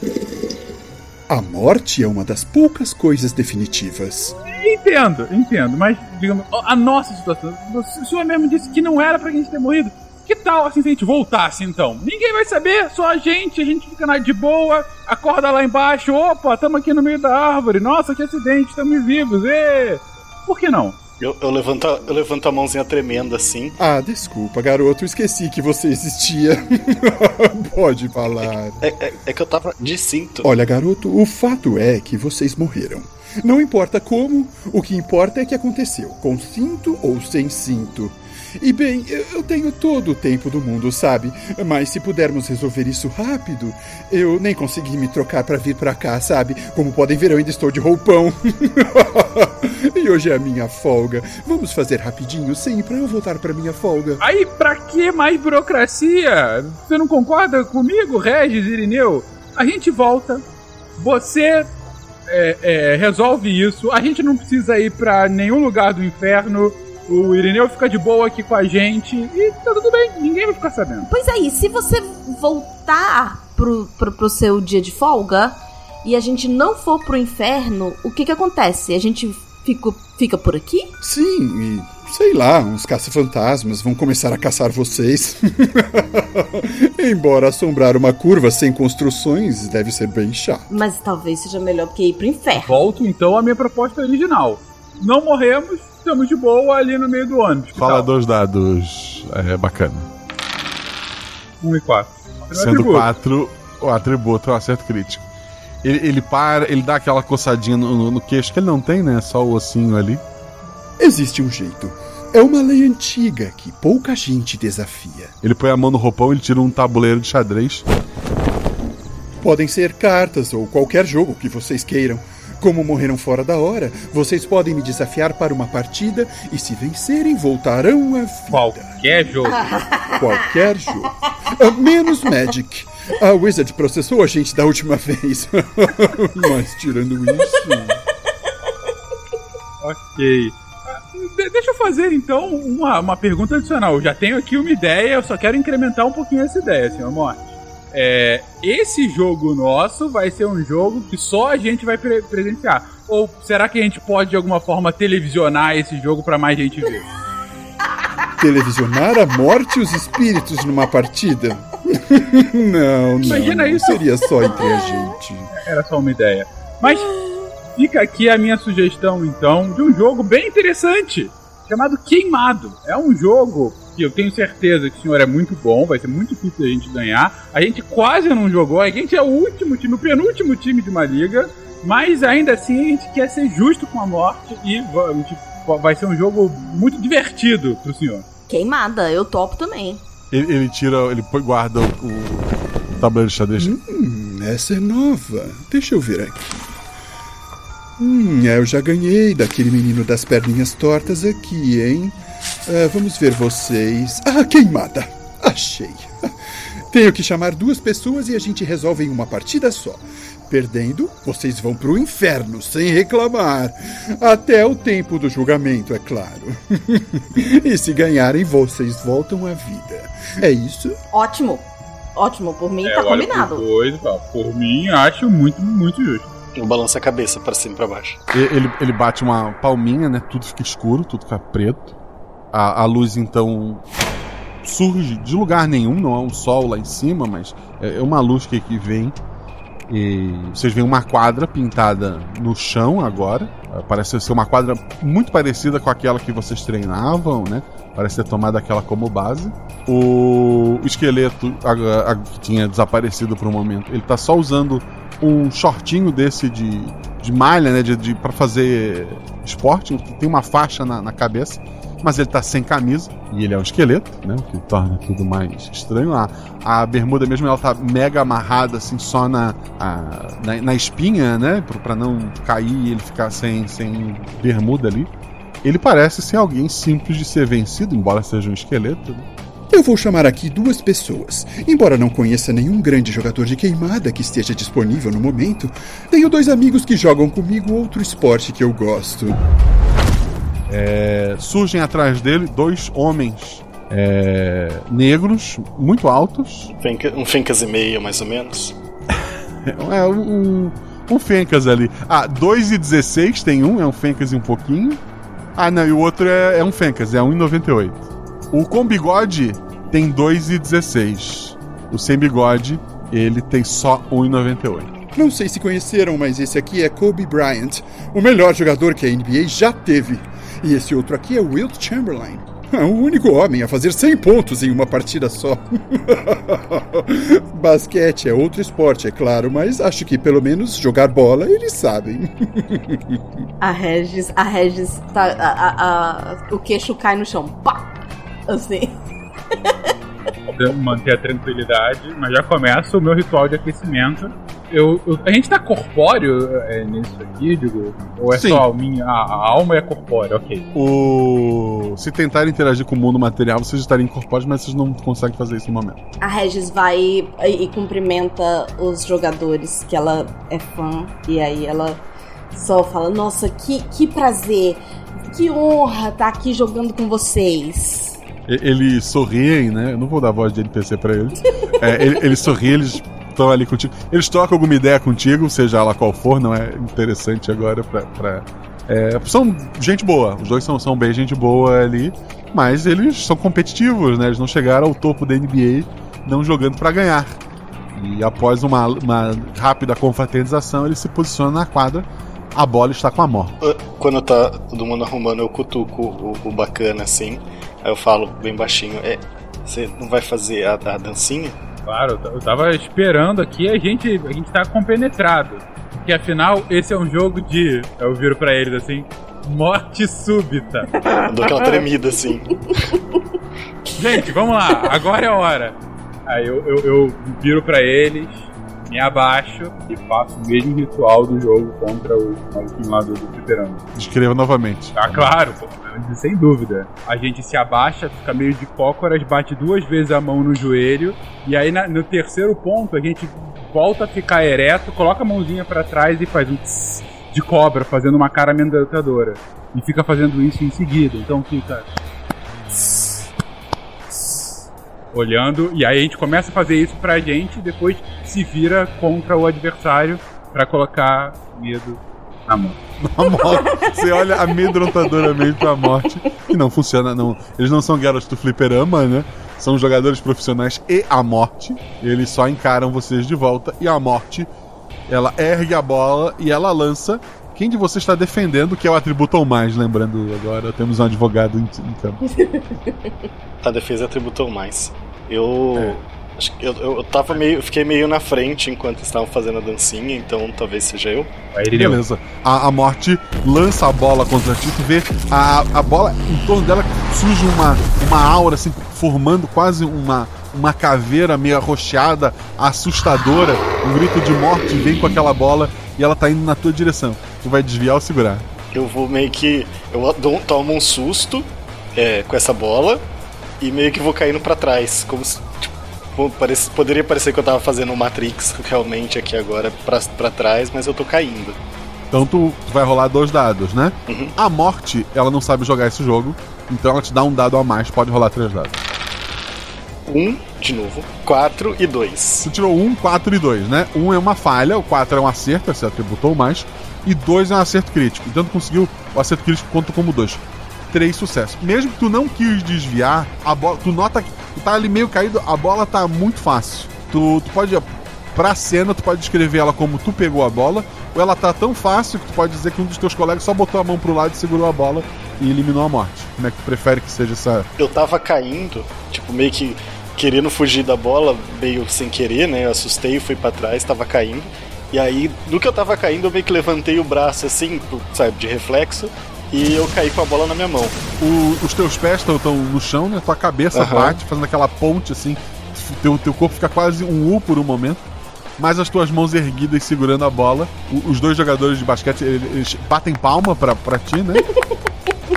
A morte é uma das poucas coisas definitivas. Entendo, entendo, mas digamos, a nossa situação. O senhor mesmo disse que não era pra gente ter morrido. Que tal assim se a gente voltasse então? Ninguém vai saber, só a gente, a gente fica na de boa, acorda lá embaixo, opa, tamo aqui no meio da árvore, nossa, que acidente, estamos vivos, ê! Por que não? Eu, eu, levanto, a- eu levanto a mãozinha tremenda assim. Ah, desculpa, garoto, esqueci que você existia. (laughs) Pode falar. É, é- é que eu tava de cinto. Olha, garoto, o fato é que vocês morreram. Não importa como, o que importa é que aconteceu, com cinto ou sem cinto. E bem, eu tenho todo o tempo do mundo, sabe? Mas se pudermos resolver isso rápido, eu nem consegui me trocar pra vir pra cá, sabe? Como podem ver, eu ainda estou de roupão. (laughs) e hoje é a minha folga. Vamos fazer rapidinho, sim, pra eu voltar pra minha folga. Aí, pra que mais burocracia? Você não concorda comigo, Regis Irineu? A gente volta, você é, é, resolve isso, a gente não precisa ir pra nenhum lugar do inferno, o Irineu fica de boa aqui com a gente e tá tudo bem, ninguém vai ficar sabendo. Pois aí, se você voltar pro, pro, pro seu dia de folga e a gente não for pro inferno, o que que acontece? A gente fica, fica por aqui? Sim, e sei lá, uns caça-fantasmas vão começar a caçar vocês. (laughs) Embora assombrar uma curva sem construções deve ser bem chato. Mas talvez seja melhor que ir pro inferno. Volto então à minha proposta original. Não morremos, estamos de boa ali no meio do ônibus. Fala tal? dois dados. É bacana. Um e quatro. Sendo Atributo. quatro, o atributo é um acerto crítico. Ele, ele para, ele dá aquela coçadinha no, no- no queixo, que ele não tem, né? Só o ossinho ali. Existe um jeito. É uma lei antiga que pouca gente desafia. Ele põe a mão no roupão, ele tira um tabuleiro de xadrez. Podem ser cartas ou qualquer jogo que vocês queiram. Como morreram fora da hora, vocês podem me desafiar para uma partida e se vencerem, voltarão à vida. Qualquer jogo. (laughs) Qualquer jogo. Ah, menos Magic. A Wizard processou a gente da última vez. (laughs) Mas tirando isso. Ok. De- deixa eu fazer então uma, uma pergunta adicional. Eu já tenho aqui uma ideia, eu só quero incrementar um pouquinho essa ideia, senhor Morte. É, esse jogo nosso vai ser um jogo que só a gente vai pre- presenciar. Ou será que a gente pode de alguma forma televisionar esse jogo pra mais gente ver? (laughs) Televisionar a morte e os espíritos numa partida? (laughs) não, não. Imagina isso. Seria só entre a gente. Era só uma ideia. Mas fica aqui a minha sugestão, então, de um jogo bem interessante, chamado Queimado. É um jogo que eu tenho certeza que o senhor é muito bom, vai ser muito difícil a gente ganhar. A gente quase não jogou, a gente é o último time, o penúltimo time de uma liga, mas ainda assim a gente quer ser justo com a morte e vai ser um jogo muito divertido pro senhor. Queimada, eu topo também. Ele, ele tira, ele guarda o, o tabuleiro de xadrez. Hum, essa é nova. Deixa eu ver aqui. Hum, eu já ganhei daquele menino das perninhas tortas aqui, hein? Ah, vamos ver vocês. Ah, queimada! Achei. Tenho que chamar duas pessoas e a gente resolve em uma partida só. Perdendo, vocês vão pro inferno sem reclamar. Até o tempo do julgamento, é claro. (laughs) e se ganharem, vocês voltam à vida. É isso? Ótimo. Ótimo, por mim É, tá combinado. pros dois por mim, acho muito, muito justo. Eu balanço a cabeça pra cima e pra baixo. Ele, ele bate uma palminha, né? Tudo fica escuro, tudo fica preto. A, a luz então surge de lugar nenhum, não é um sol lá em cima, mas é é uma luz que, que vem. E vocês veem uma quadra pintada no chão agora. Ah, Parece ser uma quadra muito parecida com aquela que vocês treinavam, né? Parece ter tomado aquela como base. O esqueleto a- a- que tinha desaparecido por um momento, ele tá só usando um shortinho desse de, de malha, né? De, de, para fazer esporte, que tem uma faixa na, na cabeça. Mas ele tá sem camisa e ele é um esqueleto, né? O que torna tudo mais estranho. A, a bermuda mesmo, ela tá mega amarrada, assim, só na, a- na, na espinha, né? Pra, não cair e ele ficar sem, sem bermuda ali. Ele parece ser alguém simples de ser vencido, embora seja um esqueleto. né? Eu vou chamar aqui duas pessoas. Embora não conheça nenhum grande jogador de queimada que esteja disponível no momento, tenho dois amigos que jogam comigo outro esporte que eu gosto. É, surgem atrás dele dois homens é, negros, muito altos. Um Fencas e meio, mais ou menos. (laughs) É um, um Fencas ali. Ah, 2 e 16 tem um, é um Fencas e um pouquinho. Ah, não, e o outro é, é um Fencas, é 1,98. O com bigode tem 2 e 16. O sem bigode, ele tem só 1,98. Não sei se conheceram, mas esse aqui é Kobe Bryant, o melhor jogador que a NBA já teve. E esse outro aqui é Wilt Chamberlain, o único homem a fazer 100 pontos em uma partida só. (laughs) Basquete é outro esporte, é claro, mas acho que pelo menos jogar bola eles sabem. (laughs) A Regis, a Regis tá. a- a- a- o queixo cai no chão. Pá! Assim. manter a tranquilidade, mas já começa o meu ritual de aquecimento. Eu, eu- a gente tá corpóreo é, nisso aqui, digo? Ou é Sim. só a minha. A, a alma é corpórea, ok. O... Se tentarem interagir com o mundo material, vocês estariam incorporados, mas vocês não conseguem fazer isso no momento. A Regis vai e, e cumprimenta os jogadores que ela é fã. E aí ela só fala: Nossa, que, que prazer, que honra estar aqui jogando com vocês. E- Eles sorriem, né? Eu não vou dar voz de NPC pra eles. (laughs) É, ele- eles sorriem, eles estão ali contigo. Eles trocam alguma ideia contigo, seja ela qual for, não é interessante agora pra. pra- é, são gente boa, os dois são, são bem gente boa ali, mas eles são competitivos, né? Eles não chegaram ao topo da NBA não jogando pra ganhar. E após uma, uma rápida confraternização, eles se posicionam na quadra. A bola está com a mão. Quando tá todo mundo arrumando, eu cutuco o, o bacana assim. Aí eu falo bem baixinho: É, você não vai fazer a, a dancinha? Claro, eu tava esperando aqui, a gente, a gente tá compenetrado. Porque afinal, esse é um jogo de. Eu viro pra eles assim. Morte súbita. (laughs) Eu dou aquela tremida assim. Gente, vamos lá, agora é a hora. Aí eu, eu, eu viro pra eles, me abaixo e faço o mesmo ritual do jogo contra o maluquinho lá do, do fliperama. Descreva novamente. Ah, claro, pô, sem dúvida. A gente se abaixa, fica meio de cócoras, bate duas vezes a mão no joelho, e aí na- no terceiro ponto a gente volta a ficar ereto, coloca a mãozinha pra trás e faz um tss de cobra, fazendo uma cara amedrontadora. E fica fazendo isso em seguida. Então fica. tss, tss, Olhando, e aí a gente começa a fazer isso pra gente e depois se vira contra o adversário pra colocar medo na mão. A morte. Você olha amedrontadoramente pra morte. E não funciona, não. Eles não são garotos do fliperama, né? São jogadores profissionais e a morte. Eles só encaram vocês de volta. E a morte, ela ergue a bola e ela lança. Quem de vocês está defendendo, que é o atributo ou mais, lembrando agora, temos um advogado em, em campo. (laughs) A defesa atributou mais. Eu. Acho que eu, eu tava meio. Fiquei meio na frente enquanto estavam fazendo a dancinha, então talvez seja eu. Beleza. A, a morte lança a bola contra ti, tu vê a, a bola em torno dela surge uma, uma aura, assim, formando quase uma, uma caveira meio arroxeada, assustadora. Um grito de morte vem com aquela bola e ela tá indo na tua direção. Tu vai desviar ou segurar? Eu vou meio que. Eu dou- tomo um susto é, com essa bola e meio que vou caindo pra trás. Como se. Parece- poderia parecer que eu tava fazendo o Matrix realmente aqui agora pra, pra trás, mas eu tô caindo. Então tu, vai rolar dois dados, né? A morte, ela não sabe jogar esse jogo, então ela te dá um dado a mais, pode rolar três dados. Um, de novo. Quatro e dois. Tu tirou um, quatro e dois, né? Um é uma falha, o quatro é um acerto, você atributou mais, e dois é um acerto crítico. Então tu conseguiu o acerto crítico conta como dois. Três sucessos. Mesmo que tu não quis desviar, a bola. Tu nota que tá ali meio caído, a bola tá muito fácil. Tu, tu pode. Pra cena, tu pode descrever ela como tu pegou a bola, ou ela tá tão fácil que tu pode dizer que um dos teus colegas só botou a mão pro lado e segurou a bola e eliminou a morte. Como é que tu prefere que seja essa. Eu tava caindo, tipo, meio que querendo fugir da bola, meio sem querer, né? Eu assustei, fui pra trás, tava caindo. E aí, no que eu tava caindo, eu meio que levantei o braço assim, sabe, de reflexo, e eu caí com a bola na minha mão. O- os teus pés estão no chão, né? Tua cabeça Aham. bate, fazendo aquela ponte assim. Teu, teu corpo fica quase um U por um momento. Mas as tuas mãos erguidas segurando a bola. O- os dois jogadores de basquete, eles batem palma pra, pra ti, né?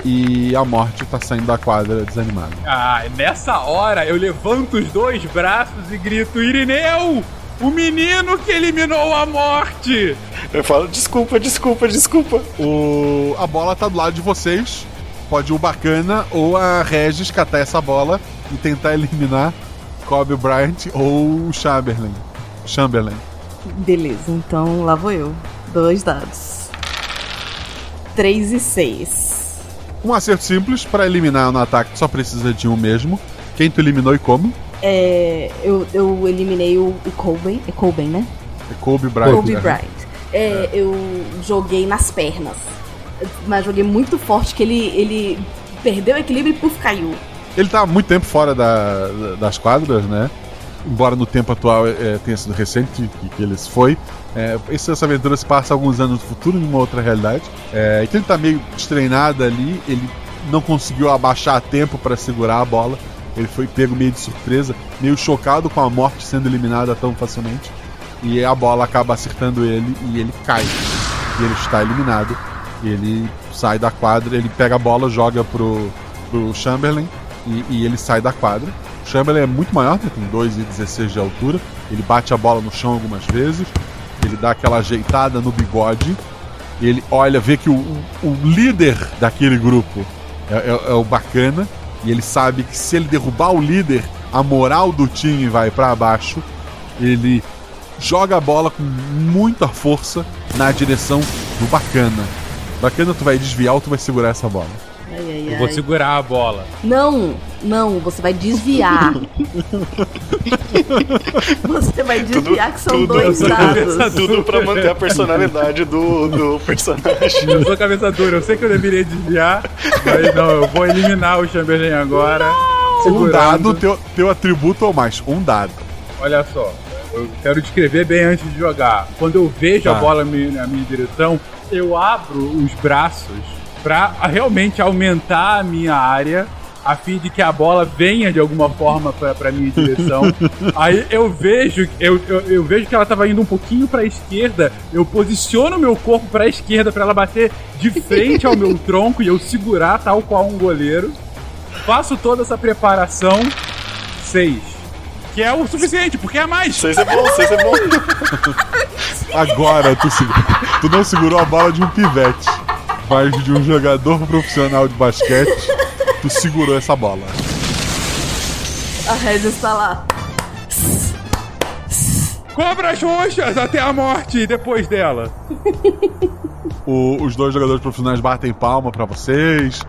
e a morte tá saindo da quadra desanimada. Ah, nessa hora eu levanto os dois braços e grito: Irineu! O menino que eliminou a morte! Eu falo, desculpa, desculpa, desculpa. O, a bola tá do lado de vocês. Pode o Bacana ou a Regis catar essa bola e tentar eliminar Kobe Bryant ou o Chamberlain. Chamberlain. Beleza, então lá vou eu. Dois dados. Três e seis. Um acerto simples para eliminar no ataque, tu só precisa de um mesmo. Quem tu eliminou e como? É, eu, eu eliminei o, o Colben. É Colben, né? É Kobe Bryant. Kobe né? Bryant. É, Eu joguei nas pernas. Mas joguei muito forte que ele, ele perdeu o equilíbrio e puf, caiu. Ele tá há muito tempo fora da- da- das quadras, né? Embora no tempo atual é, tenha sido recente que, que ele se foi. É, essa, aventura se passa alguns anos no futuro, em uma outra realidade. É, então ele tá meio destreinado ali, ele não conseguiu abaixar a tempo para segurar a bola. Ele foi pego meio de surpresa, meio chocado com a morte sendo eliminada tão facilmente. E a bola acaba acertando ele e ele cai. E ele está eliminado. Ele sai da quadra, ele pega a bola, joga pro, pro Chamberlain e, e ele sai da quadra. O Chamberlain é muito maior, né? tem 2,16 de altura. Ele bate a bola no chão algumas vezes. Ele dá aquela ajeitada no bigode. Ele olha, vê que o, o- o líder daquele grupo é, é- é o bacana. E ele sabe que se ele derrubar o líder, a moral do time vai pra baixo. Ele joga a bola com muita força na direção do bacana. Bacana, tu vai desviar ou tu vai segurar essa bola? Ai, ai, Eu vou ai. segurar a bola. Não, não, você vai desviar. (laughs) você vai desviar, que são dois dados. Tudo pra manter a personalidade do, do (laughs) personagem. Eu sou cabeça dura, eu sei que eu deveria desviar, mas não, eu vou eliminar o Chamberlain agora. Um segurando. dado, teu, teu atributo ou mais. Um dado. Olha só, eu quero descrever bem antes de jogar. Quando eu vejo Tá. a bola na minha direção, eu abro os braços pra realmente aumentar a minha área a fim de que a bola venha de alguma forma pra, pra minha direção. (laughs) Aí eu vejo, eu, eu, eu vejo que ela tava indo um pouquinho pra esquerda, eu posiciono meu corpo pra esquerda pra ela bater de frente ao meu (laughs) tronco e eu segurar tal qual um goleiro. Faço toda essa preparação. Seis. Que é o suficiente, porque é mais. Seis é bom, seis é bom. (laughs) Agora tu, tu não segurou a bola de um pivete, mas de um jogador profissional de basquete. Tu segurou essa bola. A Regis tá lá. Cobras roxas até a morte depois dela. O- os dois jogadores profissionais batem palma pra vocês.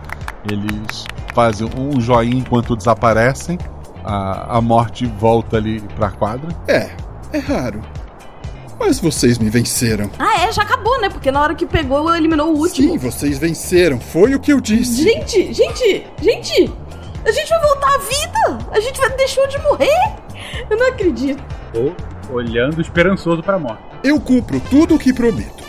Eles fazem um joinha enquanto desaparecem. A, a morte volta ali pra quadra. É, é raro. Mas vocês me venceram. Ah, é, já acabou, né? Porque na hora que pegou, eliminou o último. Sim, vocês venceram. Foi o que eu disse. Gente, gente, gente! A gente vai voltar à vida! A gente vai deixou de morrer! Eu não acredito. Tô olhando esperançoso pra morte. Eu cumpro tudo o que prometo.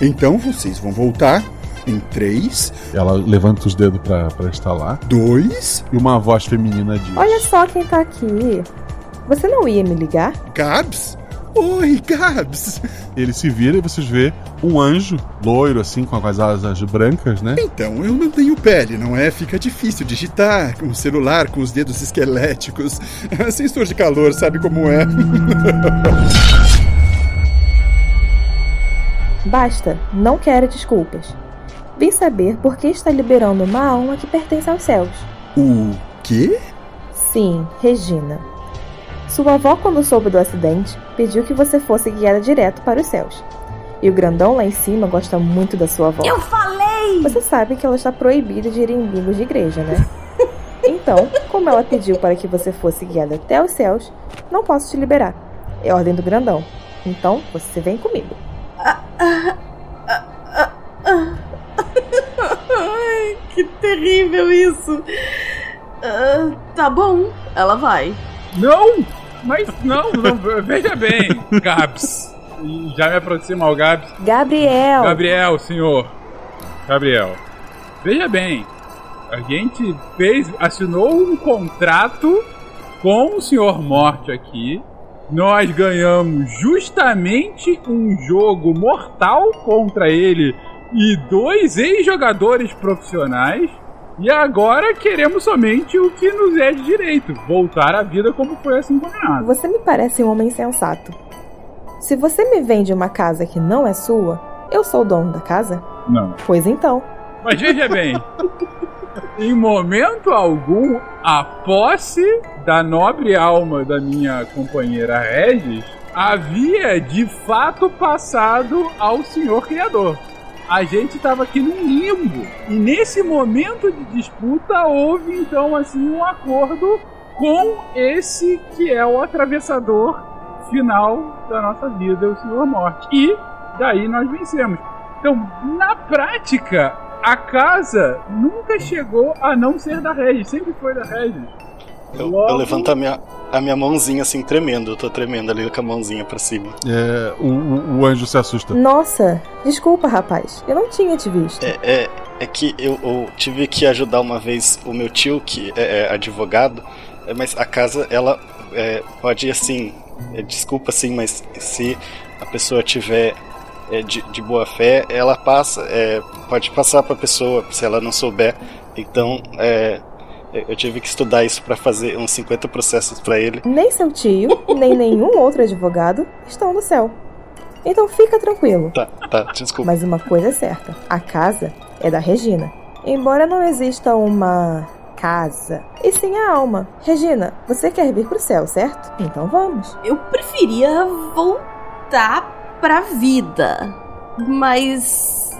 Então vocês vão voltar em três, Ela levanta os dedos pra, pra estalar. dois. E uma voz feminina diz: Olha só quem tá aqui. Você não ia me ligar? Gabs? Oi, Gabs! Ele se vira e vocês vê um anjo loiro, assim, com as asas brancas, né? Então, eu não tenho pele, não é? Fica difícil digitar com o celular, com os dedos esqueléticos. (laughs) Sensor de calor, sabe como é? (laughs) Basta, não quero desculpas. Vim saber por que está liberando uma alma que pertence aos céus. o quê? Sim, Regina. Sua avó, quando soube do acidente, pediu que você fosse guiada direto para os céus. E o grandão lá em cima gosta muito da sua avó. Eu falei! Você sabe que ela está proibida de ir em bingos de igreja, né? (laughs) Então, como ela pediu para que você fosse guiada até os céus, não posso te liberar. É ordem do grandão. Então, você vem comigo. Que terrível isso! Ah, tá bom, ela vai. Não! Mas não, não veja bem, Gabs. E já me aproxima ao Gabs. Gabriel! Gabriel, senhor. Gabriel. Veja bem, a gente fez, assinou um contrato com o senhor Morte aqui. Nós ganhamos justamente um jogo mortal contra ele e dois ex-jogadores profissionais. E agora queremos somente o que nos é de direito: voltar à vida como foi assim combinado. Você me parece um homem sensato. Se você me vende uma casa que não é sua, eu sou o dono da casa? Não. Pois então. Mas veja bem, (laughs) em momento algum, a posse da nobre alma da minha companheira Regis havia de fato passado ao senhor criador. A gente estava aqui num limbo. E nesse momento de disputa houve então assim um acordo com esse que é o atravessador final da nossa vida, o Senhor Morte. E daí nós vencemos. Então, na prática, a casa nunca chegou a não ser da Regis, sempre foi da Regis. Eu, Logo- eu levanto a minha, a minha mãozinha assim, tremendo. Eu tô tremendo ali com a mãozinha pra cima. É, o, o- o anjo se assusta. Nossa, desculpa, rapaz. Eu não tinha te visto. É, é, é que eu, eu tive que ajudar uma vez o meu tio, que é, é advogado, é, mas a casa, ela é, pode, assim, é, desculpa, assim, mas se a pessoa tiver é, de, de boa fé, ela passa, é, pode passar pra pessoa, se ela não souber. Então, é, eu tive que estudar isso pra fazer uns 50 processos pra ele. Nem seu tio, nem nenhum outro advogado estão no céu. Então fica tranquilo. Tá, tá, desculpa. Mas uma coisa é certa: a casa é da Regina. Embora não exista uma casa, e sim a alma. Regina, você quer vir pro céu, certo? Então vamos. Eu preferia voltar pra vida. Mas.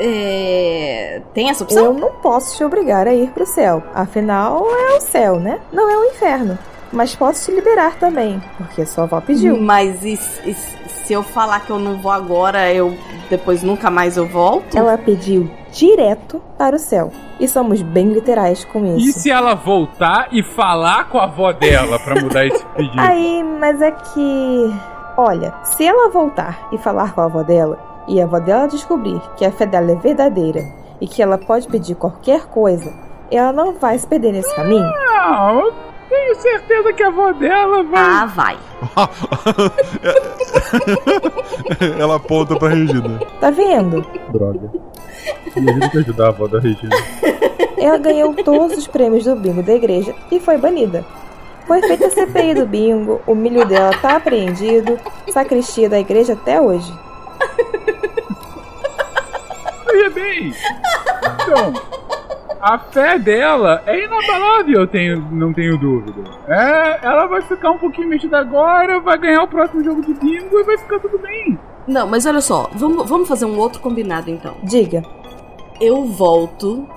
É. Tem essa opção? Eu não posso te obrigar a ir pro céu. Afinal, é o céu, né? Não é o inferno. Mas posso te liberar também, porque sua avó pediu. Mas e, e se eu falar que eu não vou agora, eu depois nunca mais eu volto? Ela pediu direto para o céu. E somos bem literais com E isso. se ela voltar e falar com a avó dela pra mudar esse pedido? Aí, mas é que. Olha, se ela voltar e falar com a avó dela, e a avó dela descobrir que a fé dela é verdadeira e que ela pode pedir qualquer coisa, ela não vai se perder nesse caminho? Não, eu tenho certeza que a avó dela vai. Ah, vai. (laughs) Ela aponta pra Regina. Tá vendo? Droga. Imagina que ajudar a avó da Regina. Ela ganhou todos os prêmios do bingo da igreja e foi banida. Foi feita a CPI do bingo, o milho dela tá apreendido, sacristia da igreja até hoje. Veja bem. Então, a fé dela é inabalável, eu tenho, não tenho dúvida. É, ela vai ficar um pouquinho mexida agora, vai ganhar o próximo jogo de bingo e vai ficar tudo bem. Não, mas olha só, vamos, vamos fazer um outro combinado então. Diga. Eu volto,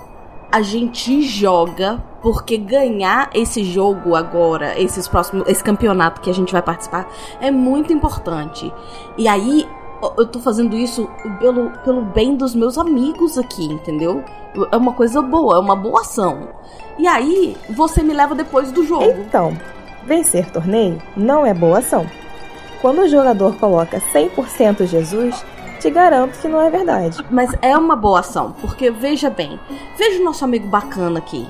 a gente joga, porque ganhar esse jogo agora, esses próximos, esse campeonato que a gente vai participar, é muito importante. E aí, eu- tô fazendo isso pelo, pelo bem dos meus amigos aqui, entendeu? É uma coisa boa, é uma boa ação. E aí, você me leva depois do jogo. Então, vencer torneio não é boa ação. Quando o jogador coloca 100% Jesus, te garanto que não é verdade. Mas é uma boa ação, porque veja bem, veja o nosso amigo bacana aqui.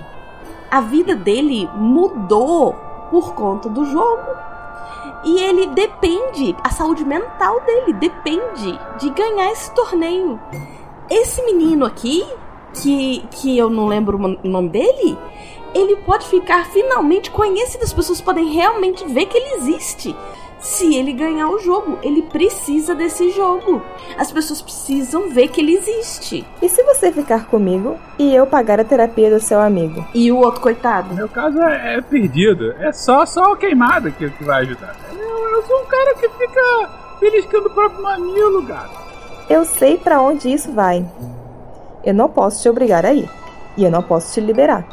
A vida dele mudou por conta do jogo. E ele depende, a saúde mental dele depende de ganhar esse torneio. Esse menino aqui, que, que eu não lembro o nome dele, ele pode ficar finalmente conhecido, as pessoas podem realmente ver que ele existe. Se ele ganhar o jogo, ele precisa desse jogo. As pessoas precisam ver que ele existe. E se você ficar comigo e eu pagar a terapia do seu amigo? E o outro coitado? Meu caso é, é perdido. É só, só a queimada que, que vai ajudar. Eu, eu sou um cara que fica beliscando o próprio mamilo, gato. Eu sei pra onde isso vai. Eu não posso te obrigar a ir. E eu não posso te liberar.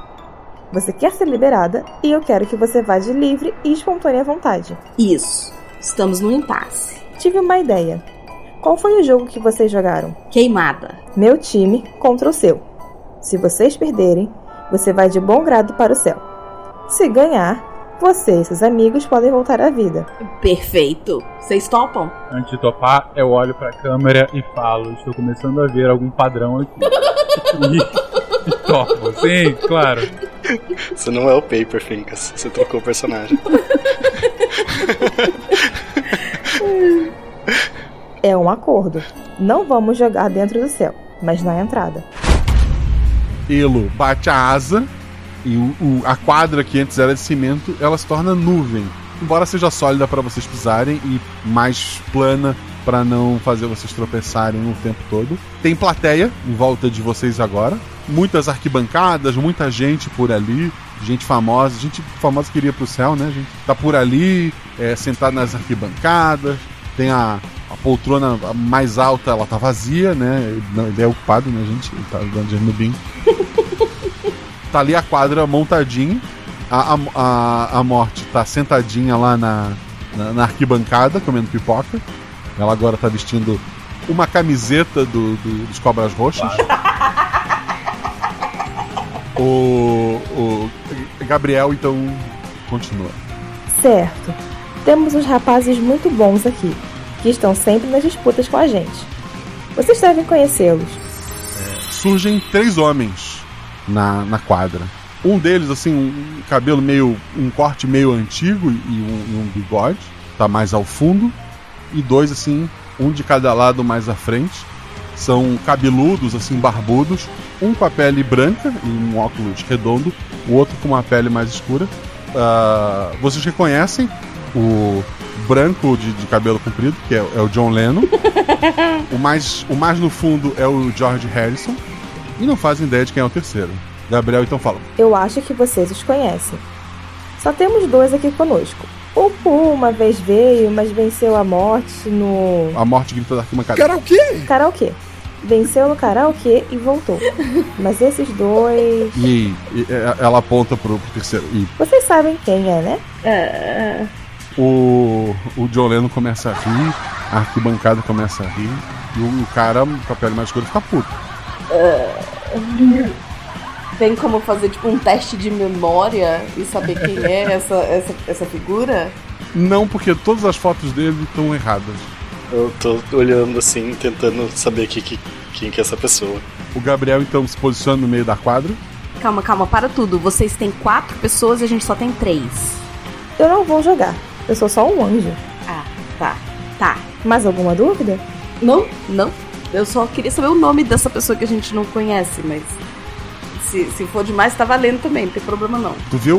Você quer ser liberada e eu quero que você vá de livre e espontânea vontade. Isso. Estamos no impasse. Tive uma ideia. Qual foi o jogo que vocês jogaram? Queimada. Meu time contra o seu. Se vocês perderem, você vai de bom grado para o céu. Se ganhar, você e seus amigos podem voltar à vida. Perfeito. Vocês topam? Antes de topar, eu olho pra câmera e falo: Estou começando a ver algum padrão aqui. (laughs) e, e topo. Sim, claro. Você não é o Paper, Fincas. Você trocou o personagem. (laughs) É um acordo. Não vamos jogar dentro do céu, mas na entrada. Elo bate a asa e o- o- a quadra que antes era de cimento, ela se torna nuvem. Embora seja sólida para vocês pisarem e mais plana para não fazer vocês tropeçarem o tempo todo. Tem plateia em volta de vocês agora. Muitas arquibancadas, muita gente por ali, gente famosa, gente famosa que iria pro céu, né? Gente tá por ali, é, sentado nas arquibancadas. Tem a, a poltrona mais alta, ela tá vazia, né? Ele é ocupado, né, gente? Ele tá dando dinheiro no (laughs) bingo. Tá ali a quadra montadinha. A, a, a, morte tá sentadinha lá na, na, na arquibancada, comendo pipoca. Ela agora tá vestindo uma camiseta do, do- dos Cobras Roxas. O, o Gabriel, então, continua. Certo. Temos uns rapazes muito bons aqui, que estão sempre nas disputas com a gente. Vocês devem conhecê-los. surgem três homens na, na quadra. Um deles, assim, um cabelo meio. um corte meio antigo e um, e um bigode, tá mais ao fundo. E dois, assim, um de cada lado mais à frente. São cabeludos, assim, barbudos. Um com a pele branca e um óculos redondo, o outro com uma pele mais escura. Ah, vocês reconhecem o branco de, de cabelo comprido, que é, é o John Lennon. (laughs) o, mais, o mais no fundo é o George Harrison. E não fazem ideia de quem é o terceiro. Gabriel então fala. Eu acho que vocês os conhecem. Só temos dois aqui conosco. O Pooh uma vez veio, mas venceu a morte no. A morte grita da arquibancada. Karaokê? Karaokê. Venceu no karaokê e voltou. (laughs) Mas esses dois. E, e- ela aponta pro, pro terceiro. E Vocês sabem quem é, né? É. o, o John Lennon começa a rir, a arquibancada começa a rir. E o, o cara com a pele mais escura fica puto. Tem como fazer tipo um teste de memória e saber quem é essa, essa, essa figura? Não, porque todas as fotos dele estão erradas. Eu tô olhando assim, tentando saber que, que- quem que é essa pessoa. O Gabriel então se posiciona no meio da quadra. Calma, calma, para tudo. Vocês têm quatro pessoas e a gente só tem três. Eu não vou jogar. Eu sou só um anjo. Ah, tá. Tá. Mais alguma dúvida? Não, não. Eu só queria saber o nome dessa pessoa que a gente não conhece, mas. Se, se for demais, tá valendo também, não tem problema não. Tu vê o,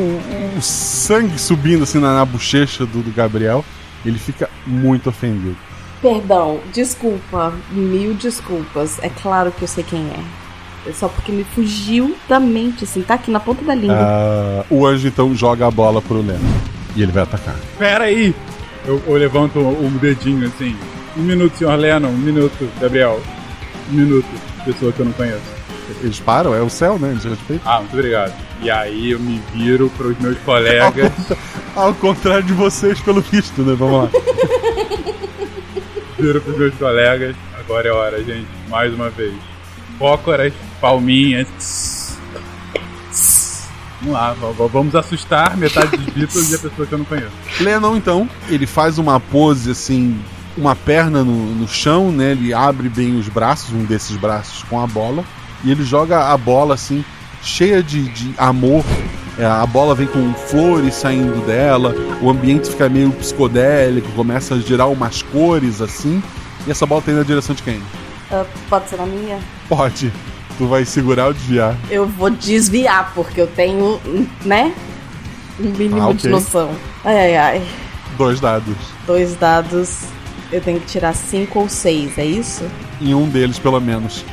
o sangue subindo assim na, na bochecha do, do Gabriel. Ele fica muito ofendido. Perdão, desculpa, mil desculpas. É claro que eu sei quem é. É só porque me fugiu da mente, assim, tá aqui na ponta da língua. Ah, o anjo então joga a bola pro Leno. E ele vai atacar. Pera aí! Eu, eu levanto o dedinho assim. Um minuto, senhor Lennon. Um minuto, Gabriel. Um minuto, pessoa que eu não conheço. Eles param, é o céu, né? Eles respeitam. Ah, muito obrigado. E aí eu me viro pros meus colegas. (laughs) Ao contrário de vocês, pelo visto, né? Vamos lá. (laughs) Viro pros meus colegas. Agora é hora, gente. Mais uma vez. Fócoras, palminhas. Vamos lá, vamos assustar metade dos Beatles e a pessoa que eu não conheço. Lennon, então, ele faz uma pose assim, uma perna no, no chão, né? Ele abre bem os braços, um desses braços com a bola, e ele joga a bola assim, cheia de, de amor. É, a bola vem com flores saindo dela, o ambiente fica meio psicodélico, começa a girar umas cores assim, e essa bola tá indo na direção de quem? Ah, pode ser na minha? Pode. Tu vai segurar ou desviar? Eu vou desviar, porque eu tenho, né? Um mínimo Ah, ok. de noção. Ai, ai, ai. Dois dados. Dois dados. Eu tenho que tirar cinco ou seis, é isso? Em um deles, pelo menos.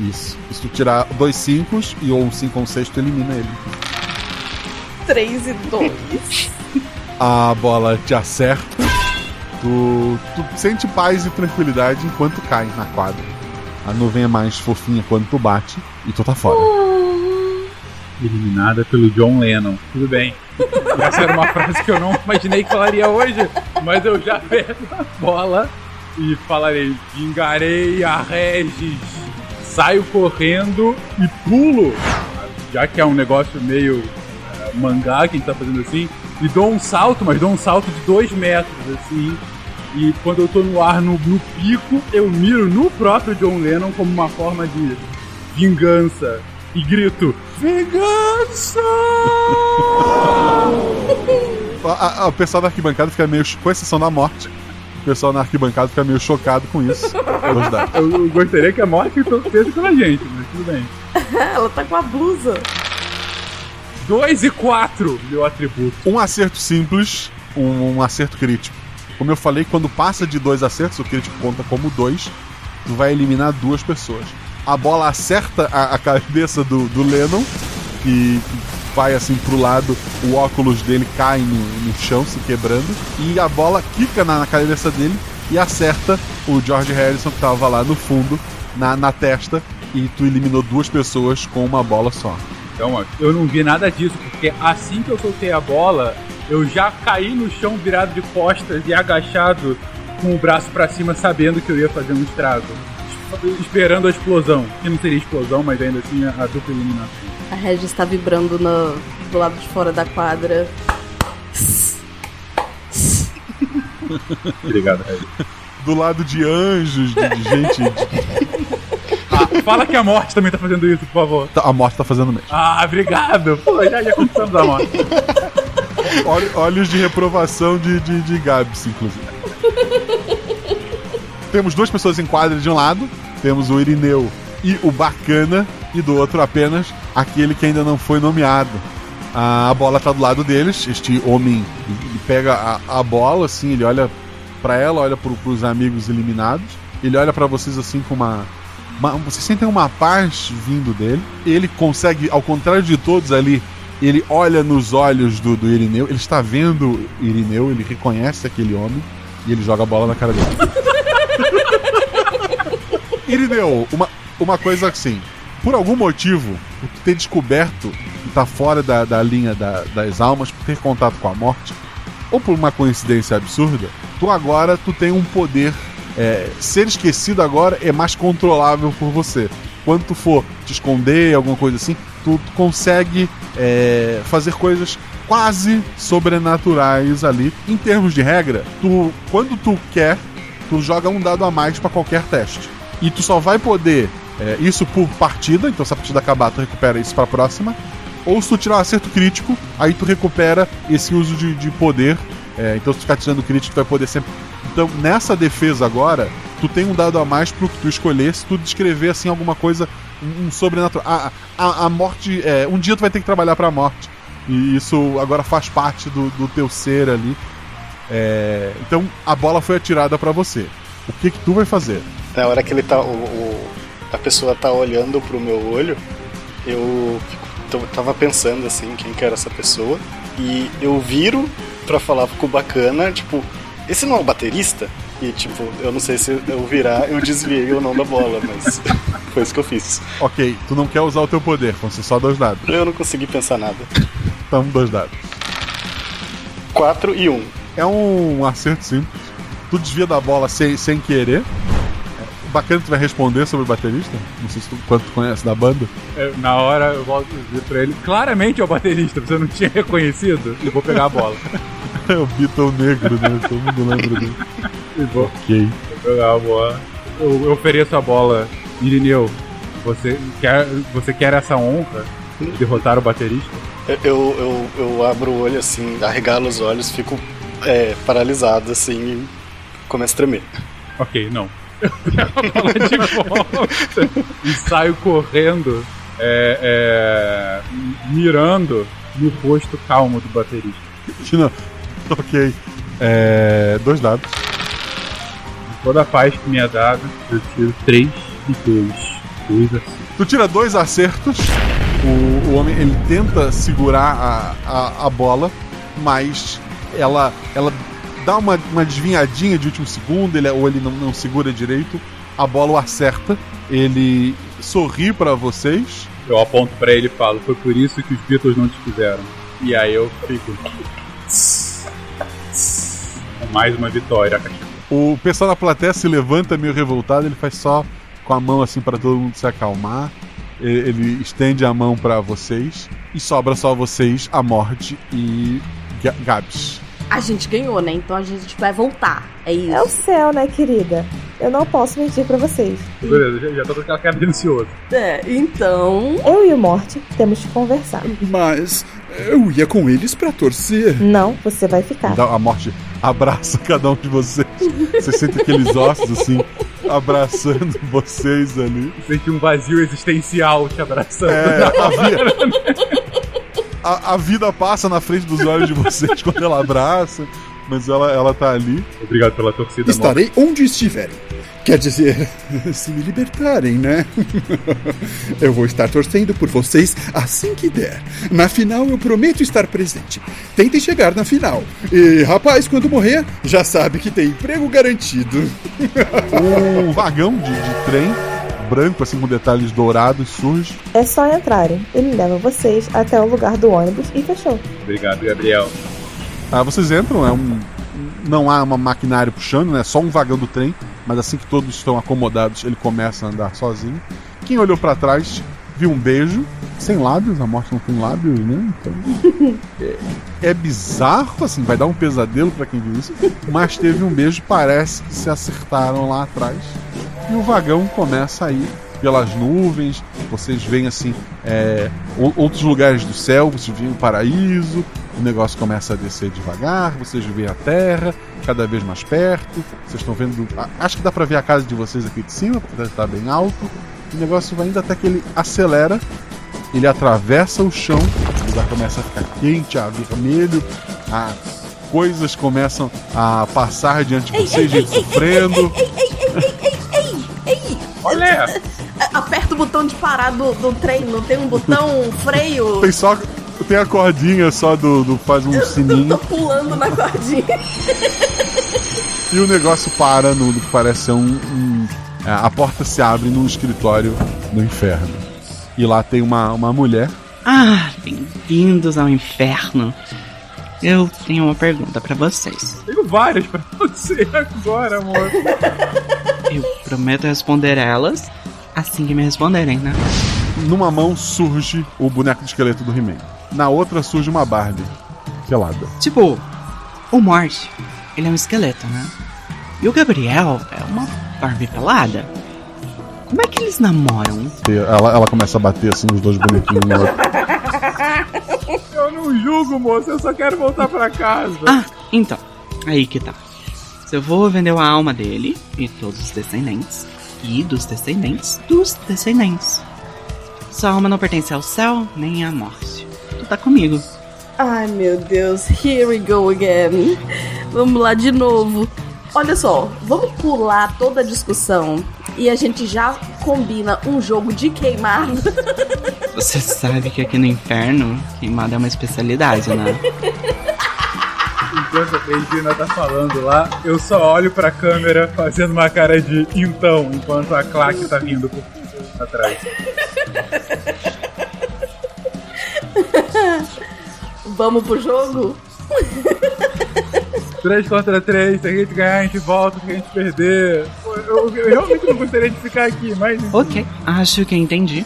Isso. Se tu tirar dois cinco e ou um cinco ou um seis, tu elimina ele. Três e dois. (laughs) a bola te acerta, tu, tu sente paz e tranquilidade enquanto cai na quadra. A nuvem é mais fofinha quando tu bate e tu tá fora. Eliminada pelo John Lennon. Tudo bem. Essa era uma frase que eu não imaginei que falaria hoje, mas eu já (laughs) pego a bola e falarei: vingarei a Regis. Saio correndo e pulo. Já que é um negócio meio eh, mangá que a gente tá fazendo assim, e dou um salto, mas dou um salto de dois metros, assim. E quando eu tô no ar, no, no pico, eu miro no próprio John Lennon como uma forma de vingança. E grito: Vingança! A- (laughs) a- a- o pessoal da arquibancada fica meio. com exceção da morte. O pessoal na arquibancada fica meio chocado com isso. Eu, eu gostaria que a morte torcesse pela gente, mas tudo bem. (laughs) Ela tá com a blusa. 2 e 4, meu atributo. Um acerto simples, um, um acerto crítico. Como eu falei, quando passa de dois acertos, o crítico conta como dois, tu vai eliminar duas pessoas. A bola acerta a, a cabeça do, do Lennon, que, vai assim pro lado, o óculos dele cai no, no chão, se quebrando, e a bola quica na, na cabeça dele e acerta o George Harrison, que tava lá no fundo, na, na testa, e tu eliminou duas pessoas com uma bola só. Então, eu não vi nada disso, porque assim que eu soltei a bola, eu já caí no chão virado de costas e agachado com o braço pra cima, sabendo que eu ia fazer um estrago. Es- Esperando a explosão. Que não seria explosão, mas ainda assim a, a dupla eliminação. A Regis tá vibrando no, do lado de fora da quadra. Obrigado, Regis. Do lado de anjos, de, de gente. de- (laughs) Ah, fala que a morte também tá fazendo isso, por favor. Tá, A morte tá fazendo mesmo. Ah, obrigado. Pô, já, já conquistamos a morte. Olh- Olhos de reprovação de, de, de Gabs, inclusive. Temos duas pessoas em quadra de um lado, temos o Irineu e o Bacana, e do outro apenas aquele que ainda não foi nomeado. A bola tá do lado deles, este homem pega a, a bola, assim, ele olha pra ela, olha pro, pros amigos eliminados, ele olha pra vocês assim com uma, uma. Vocês sentem uma paz vindo dele. Ele consegue, ao contrário de todos ali, ele olha nos olhos do, do Irineu, ele está vendo Irineu, ele reconhece aquele homem e ele joga a bola na cara dele. Irineu, uma, uma coisa assim. Por algum motivo, por tu ter descoberto que tá fora da, da linha da- das almas, por ter contato com a morte, ou por uma coincidência absurda, tu agora tu tem um poder. é, ser esquecido agora é mais controlável por você. Quando tu for te esconder, alguma coisa assim, tu, tu consegue é, fazer coisas quase sobrenaturais ali. Em termos de regra, tu, quando tu quer, tu joga um dado a mais pra qualquer teste. E tu só vai poder É, isso por partida, então se a partida acabar, tu recupera isso pra próxima. Ou se tu tirar um acerto crítico, aí tu recupera esse uso de, de poder. É, então se tu ficar tirando crítico, tu vai poder sempre. Então, nessa defesa agora, tu tem um dado a mais pro que tu escolher se tu descrever assim alguma coisa, um, um sobrenatural. A, a, a morte. É, um dia tu vai ter que trabalhar pra morte. E isso agora faz parte do, do teu ser ali. É, então a bola foi atirada pra você. O que que tu vai fazer? Na hora que ele tá. O, o- a pessoa tá olhando pro meu olho, eu tava pensando assim, quem que era essa pessoa. E eu viro pra falar com o bacana, tipo, esse não é o baterista? E tipo, eu não sei se eu virar, eu desviei ou não da bola, mas (laughs) foi isso que eu fiz. Ok, tu não quer usar o teu poder, ser só dois dados. Eu não consegui pensar nada. Então, dois dados. 4 e 1. Um. É um acerto simples. Tu desvia da bola sem, sem querer. Bacana que tu vai responder sobre o baterista. Não sei se tu, quanto tu conhece da banda. É, Na hora eu volto a dizer pra ele, claramente é o baterista, você não tinha reconhecido? E vou pegar a bola. (laughs) É o Beatle negro, né? Todo mundo lembra dele. E vou, Ok. vou pegar a bola. Eu, eu ofereço a bola. Irineu, você quer, você quer essa honra de derrotar o baterista? Eu, eu, eu abro o olho assim, arregalo os olhos, fico é, paralisado assim e começo a tremer. Ok, não. Eu pego a bola de volta e saio correndo, é, é, mirando no rosto calmo do baterista. Não. Ok. É, dois dados. Toda a paz que me é dada, eu tiro 3 e 2. 2 assim. Tu tira dois acertos. O, o homem ele tenta segurar a, a, a bola, mas ela, ela dá uma, uma desvinhadinha de último segundo, ele, ou ele não, não segura direito. A bola o acerta. Ele sorri pra vocês. Eu aponto pra ele e falo: Foi por isso que os Beatles não te quiseram. E aí eu fico. Com mais uma vitória. O pessoal da plateia se levanta meio revoltado, ele faz só com a mão assim pra todo mundo se acalmar. Ele estende a mão pra vocês e sobra só vocês, a Mord e Ga- Gabs. A gente ganhou, né? Então a gente vai voltar. É isso. É o céu, né, querida? Eu não posso mentir pra vocês. Beleza, já, já tô com aquela cara de ansioso. É, então. Eu e o Morte temos que conversar. Mas eu ia com eles pra torcer. Não, você vai ficar. Então a Morte abraça cada um de vocês. Você sente aqueles ossos assim, abraçando vocês ali. Sente um vazio existencial te abraçando. É, (laughs) a, a vida passa na frente dos olhos de vocês (laughs) quando ela abraça, mas ela, ela tá ali. Obrigado pela torcida, Estarei onde estiverem. Quer dizer, (laughs) se me libertarem, né? (laughs) eu vou estar torcendo por vocês assim que der. Na final eu prometo estar presente. Tentem chegar na final. E, rapaz, quando morrer, já sabe que tem emprego garantido. Um vagão de, de trem branco, assim, com detalhes dourados, surge. É só entrarem. Ele leva vocês até o lugar do ônibus e fechou. Obrigado, Gabriel. Ah, vocês entram, é um. Não há uma maquinário puxando, né? Só um vagão do trem. Mas assim que todos estão acomodados, ele começa a andar sozinho. Quem olhou pra trás viu um beijo. Sem lábios, a morte não tem lábios, né? Então. É, é bizarro, assim, vai dar um pesadelo pra quem viu isso. Mas teve um beijo, parece que se acertaram lá atrás. E o vagão começa a ir pelas nuvens. Vocês veem assim é, outros lugares do céu, vocês veem o paraíso. O negócio começa a descer devagar. Vocês veem a terra cada vez mais perto. Vocês estão vendo. Acho que dá pra ver a casa de vocês aqui de cima, porque estar bem alto. O negócio vai indo até que ele acelera. Ele atravessa o chão. O lugar começa a ficar quente, a vermelho. As coisas começam a passar diante de vocês, gente sofrendo. Olha! Aperta o botão de parar do, do trem, não tem um botão um freio. (laughs) Tem só. Tem a cordinha só do. do faz um Tô sininho. (laughs) pulando na cordinha. E o negócio para no, no que parece ser um. um- a porta se abre num escritório no inferno. E lá tem uma, uma mulher. Ah, bem-vindos ao inferno. Eu tenho uma pergunta pra vocês. Tenho várias pra você agora, amor. Eu prometo responder elas assim que me responderem, né? Numa mão surge o boneco de esqueleto do He-Man. Na outra surge uma Barbie. Pelada. Tipo, o Morte, ele é um esqueleto, né? E o Gabriel é uma Barbie pelada. Como é que eles namoram? Ela, ela começa a bater assim os dois bonequinhos. (laughs) Eu não julgo, moço, eu só quero voltar pra casa. Ah, então, aí que tá. Eu vou vender a alma dele e todos os descendentes, e dos descendentes dos descendentes. Sua alma não pertence ao céu nem à morte. Tu tá comigo. Ai meu Deus, here we go again. Vamos lá de novo. Olha só, vamos pular toda a discussão e a gente já combina um jogo de queimar. (laughs) Você sabe que aqui no inferno, queimada é uma especialidade, né? Enquanto a Regina tá falando lá, eu só olho pra câmera fazendo uma cara de então, enquanto a claque tá vindo por atrás. Vamos pro jogo? 3 contra 3, se a gente ganhar, a gente volta, se a gente perder. Eu, eu realmente não gostaria de ficar aqui, mas. Ok, acho que entendi.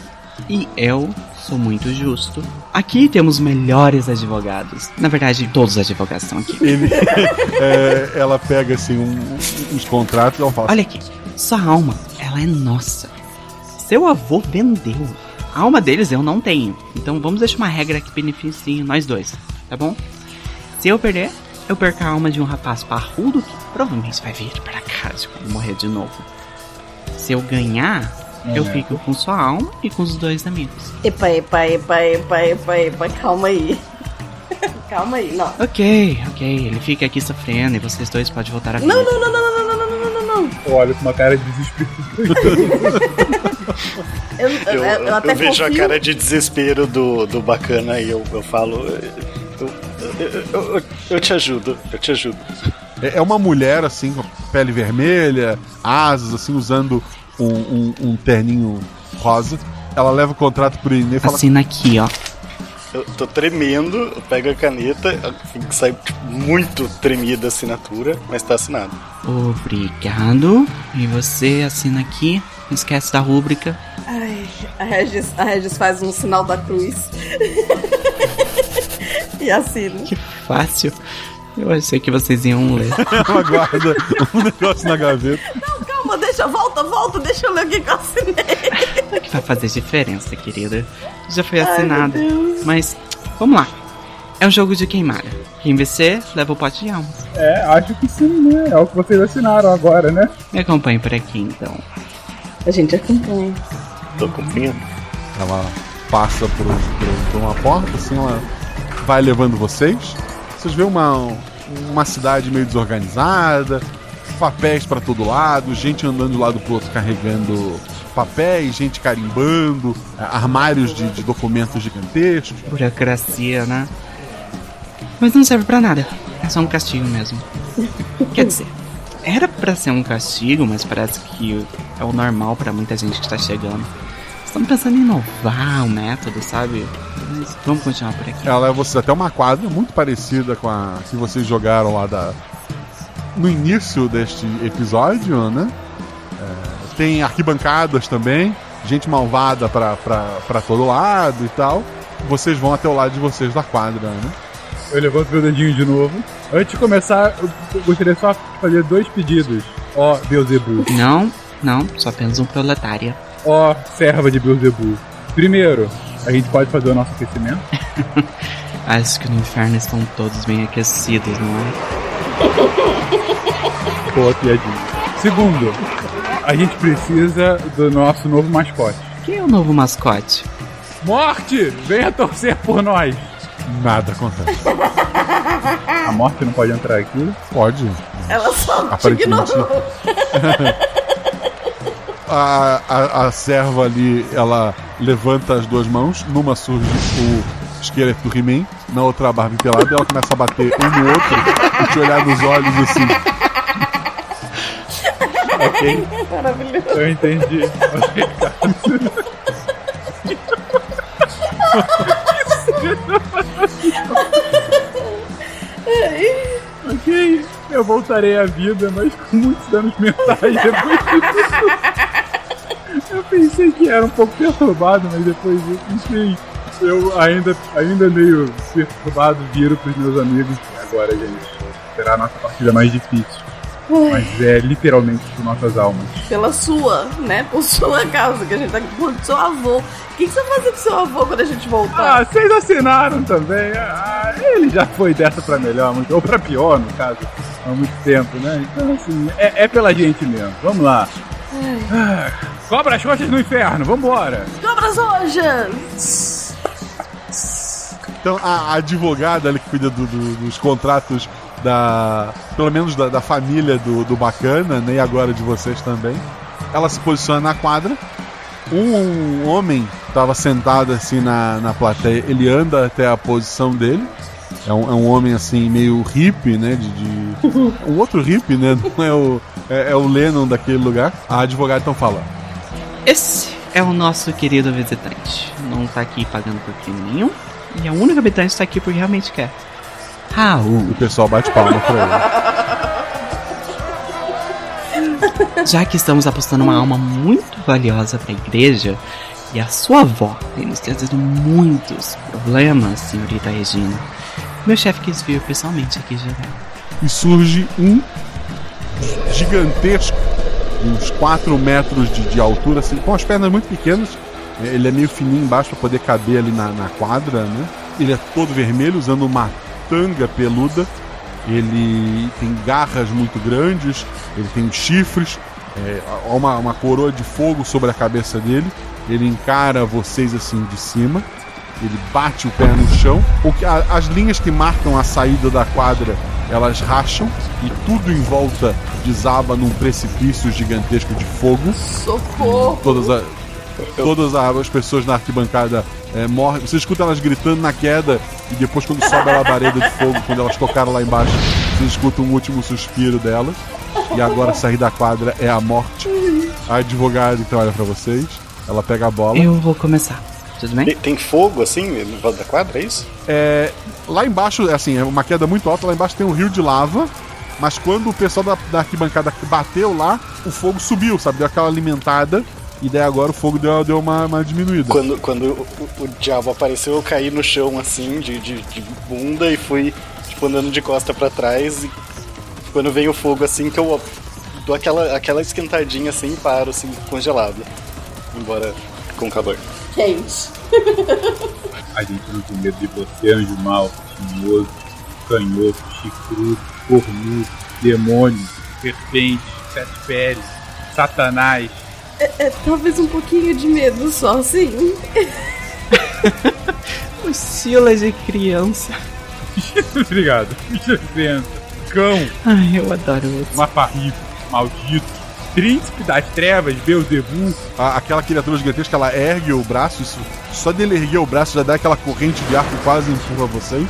E eu sou muito justo. Aqui temos melhores advogados. Na verdade, todos os advogados estão aqui. Ele, (laughs) é, ela pega assim um- uns contratos e ela fala: Olha aqui, sua alma, ela é nossa. Seu avô vendeu. A alma deles eu não tenho. Então vamos deixar uma regra que beneficie nós dois, tá bom? Se eu perder, eu perco a alma de um rapaz parrudo que provavelmente vai vir pra casa quando morrer de novo. Se eu ganhar, eu É. fico com sua alma e com os dois amigos. Epa, epa, epa, epa, epa, epa, calma aí. (laughs) calma aí, não. Ok, ok, ele fica aqui sofrendo e vocês dois podem voltar a vida. Não, não, não, não, não, não, não, não, não, não, não. Olha, com uma cara de desespero. Eu, eu, Eu, eu, até eu vejo confio. a cara de desespero do, do bacana e eu, eu falo. Eu, eu- eu- te ajudo, eu te ajudo. É é uma mulher, assim, com pele vermelha, asas, assim, usando um, um- um terninho rosa. Ela leva o contrato pro Inê e fala: Assina aqui, ó. Eu tô tremendo, eu pego a caneta, assim, que sai tipo, muito tremida a assinatura, mas tá assinado. Obrigado. E você assina aqui. Não esquece da rúbrica. Ai, a Regis, a Regis faz um sinal da cruz. (laughs) e assina. Fácil. Eu achei que vocês iam ler. (laughs) Ela guarda um negócio na gaveta. Não, calma, deixa, volta, volta, deixa eu ler o que que eu assinei. que vai fazer diferença, querida. Já foi assinada. Mas, vamos lá. É um jogo de queimada. Quem vencer, leva o pote de alma. É, acho que sim, né? É o que vocês assinaram agora, né? Me acompanhe por aqui, então. A gente acompanha. Tô acompanhando. Ela passa por, por- por uma porta, assim, ela vai levando vocês. Vocês vêem uma, uma cidade meio desorganizada, papéis pra todo lado, gente andando de lado pro outro carregando papéis, gente carimbando, eh, armários de, de documentos gigantescos. Burocracia, né? Mas não serve pra nada. É só um castigo mesmo. Quer dizer, era pra ser um castigo, mas parece que é o normal pra muita gente que tá chegando. Estamos pensando em inovar o método, sabe? Mas vamos continuar por aqui. Ela leva vocês até uma quadra muito parecida com a que vocês jogaram lá da. No início deste episódio, né? É, tem arquibancadas também, gente malvada pra, pra, pra todo lado e tal. Vocês vão até o lado de vocês da quadra, né? Eu levanto meu dedinho de novo. Antes de começar, eu gostaria só de fazer dois pedidos. Ó, Beuzebu. Não, não, sou apenas um proletária. Ó, serva de Beuzebu. Primeiro, a gente pode fazer o nosso aquecimento. (laughs) Acho que no inferno estão todos bem aquecidos, não é? (laughs) Boa piadinha. Segundo, a gente precisa do nosso novo mascote. Quem é o novo mascote? Morte! Venha torcer por nós! Nada acontece. (laughs) A morte não pode entrar aqui? Pode. Ela só te Aparentemente. ignorou. A, a, a serva ali, ela levanta as duas mãos, numa surge o esqueleto do He-Man, na outra a Barbie pelada, e ela começa a bater um no outro e te olhar nos olhos assim. Ok. Maravilhoso. Eu entendi. ok, eu voltarei à vida, mas com muitos danos mentais depois disso. Pensei que era um pouco perturbado, mas depois enfim, eu ainda, ainda meio perturbado viro pros meus amigos. E agora, gente, será a nossa partida mais difícil. Mas é literalmente por nossas almas. Pela sua, né? Por sua causa, que a gente tá por seu avô. O que, que você vai fazer com seu avô quando a gente voltar? Ah, vocês assinaram também. Ah, ele já foi dessa pra melhor, ou pra pior, no caso, há muito tempo, né? Então, assim, é, é pela gente mesmo. Vamos lá. Ah, cobra as costas no inferno, vambora. Cobras rojas! Então a, a advogada ali que cuida do- do- dos contratos da. pelo menos da, da família do, do bacana, né? E agora de vocês também. Ela se posiciona na quadra. Um, homem estava sentado assim na, na plateia, ele anda até a posição dele. É um, é um homem assim, meio hippie, né? De, de- (laughs) Um outro hippie, né? Não é o, é, é o Lennon daquele lugar. A advogada então fala: Esse é o nosso querido visitante. Não tá aqui pagando por crime nenhum. E a única habitante está aqui porque realmente quer. Raul. O pessoal bate palma pra Já que estamos apostando uma alma muito valiosa pra igreja, e a sua avó tem nos trazido muitos problemas, senhorita Regina, meu chefe quis vir pessoalmente aqui jogar. e surge um gigantesco, uns 4 metros de, de altura, assim, com as pernas muito pequenas. Ele é meio fininho embaixo para poder caber ali na, na quadra, né? Ele é todo vermelho, usando uma tanga peluda. Ele tem garras muito grandes, ele tem chifres, é, uma, uma coroa de fogo sobre a cabeça dele. Ele encara vocês assim de cima. Ele bate o pé no chão. O que, a- as linhas que marcam a saída da quadra elas racham e tudo em volta desaba num precipício gigantesco de fogo. Socorro! Todas, a- todas a- as pessoas na arquibancada é, morrem. Você escuta elas gritando na queda e depois, quando sobe a labareda de fogo, quando elas tocaram lá embaixo, você escuta um último suspiro delas. E agora sair da quadra é a morte. A advogada então olha pra vocês. Ela pega a bola. Eu vou começar. Tudo bem? Tem, fogo assim em volta da quadra, é isso? É, lá embaixo, assim, é uma queda muito alta, lá embaixo tem um rio de lava. Mas quando o pessoal da, da arquibancada bateu lá, o fogo subiu, sabe? Deu aquela alimentada. E daí agora o fogo deu, deu uma, uma diminuída. Quando, quando o, o- o diabo apareceu, eu caí no chão assim, de, de, de bunda, e fui tipo, andando de costa pra trás. E quando vem o fogo assim, que eu dou aquela, aquela esquentadinha assim e paro, assim, congelado. Embora com calor. Quente. A gente não tem medo de você, anjo mal, tinhoso, canhoto, chifrudo, cornudo, demônio, serpente, sete peles, satanás. É, é, talvez um pouquinho de medo só, assim. Mochila (laughs) de criança. (laughs) Obrigado. Criança. Cão. Ai, eu adoro isso. Mafarrico. Maldito. Príncipe das trevas, Beelzebub. Aquela criatura gigantesca, ela ergue o braço, isso, só dele erguer o braço já dá aquela corrente de ar que quase empurra vocês.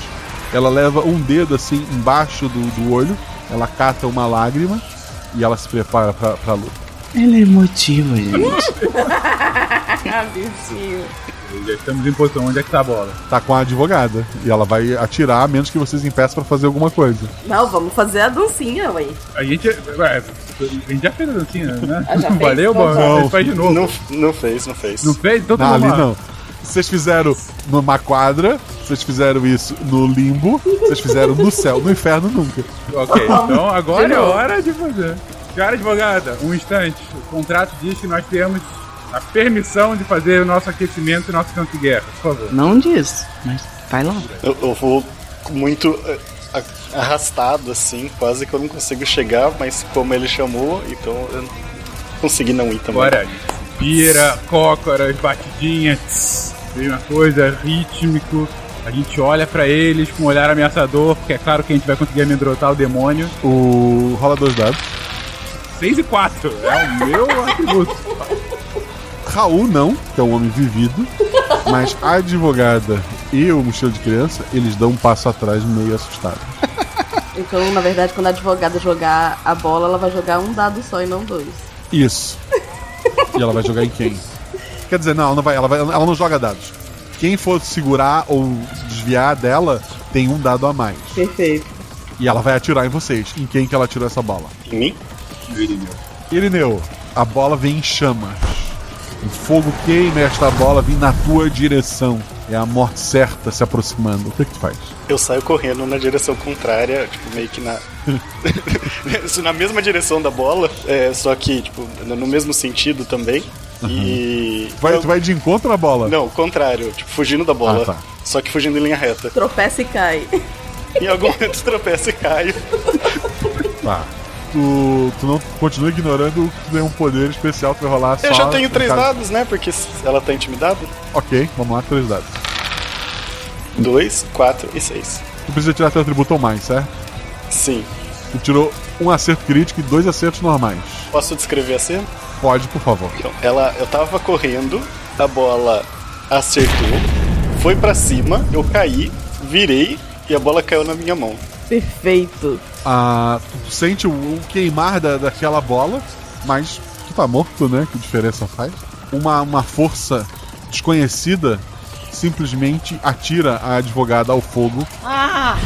Ela leva um dedo assim embaixo do, do olho, ela cata uma lágrima e ela se prepara pra, pra luta. Ela é emotiva, gente. (laughs) ah, bichinho. Já estamos em posição. Onde é que tá a bola? Tá com a advogada e ela vai atirar a menos que vocês impeçam pra fazer alguma coisa. Não, vamos fazer a dancinha, ué. A gente, ué, a gente já fez a dancinha, né? Ah, já fez? Valeu, lá. a gente faz de novo. Não, não fez, não fez. Não fez? Então Não, vamos ali lá. não. Vocês fizeram numa quadra, vocês fizeram isso no limbo, vocês fizeram no céu, no inferno nunca. Ok, então agora é hora de fazer. Senhora advogada, um instante. O contrato diz que nós temos a permissão de fazer o nosso aquecimento e nosso campo de guerra, por favor. Não diz, mas vai lá. Eu, eu vou muito eh, arrastado assim, quase que eu não consigo chegar, mas como ele chamou, então eu não consegui não ir também. Agora, vira, cócoras, batidinha, tss, mesma coisa, rítmico. A gente olha pra eles com um olhar ameaçador, porque é claro que a gente vai conseguir amedrontar o demônio. O rola dois dados. 6 e 4, é o meu atributo. Raul não, que é um homem vivido, (laughs) mas a advogada e o mochila de criança, eles dão um passo atrás meio assustado. Então, na verdade, quando a advogada jogar a bola, ela vai jogar um dado só e não dois. Isso. (laughs) E ela vai jogar em quem? Quer dizer, não, ela não, vai, ela, vai- ela não joga dados. Quem for segurar ou desviar dela tem um dado a mais. Perfeito. E ela vai atirar em vocês. Em quem que ela atirou essa bola? Em mim? Irineu, a bola vem em chamas. O fogo queima esta bola vindo na tua direção. É a morte certa se aproximando. O que, que tu faz? Eu saio correndo na direção contrária, tipo, meio que na. (laughs) na mesma direção da bola, é, só que, tipo, no mesmo sentido também. E. Vai, Tu vai de encontro na bola? Não, o contrário, tipo, fugindo da bola. Ah, tá. Só que fugindo em linha reta. Tropeça e cai. Em algum momento (laughs) tropeço e caio. Tá. Tu, tu não continua ignorando que tu tem um poder especial vai rolar só. Eu já tenho três dados, né? Porque ela tá intimidada. Ok, vamos lá, três dados. Dois, quatro e seis. Tu precisa tirar teu atributo ou mais, certo? Sim. Tu tirou um acerto crítico e dois acertos normais. Posso descrever a cena? Pode, por favor. Então, ela, eu tava correndo, a bola acertou, foi pra cima, eu caí, virei e a bola caiu na minha mão. Perfeito. Ah, tu sente o, o queimar da, daquela bola, mas tu tá morto, né? Que diferença faz? Uma, uma força desconhecida simplesmente atira a advogada ao fogo. Ah!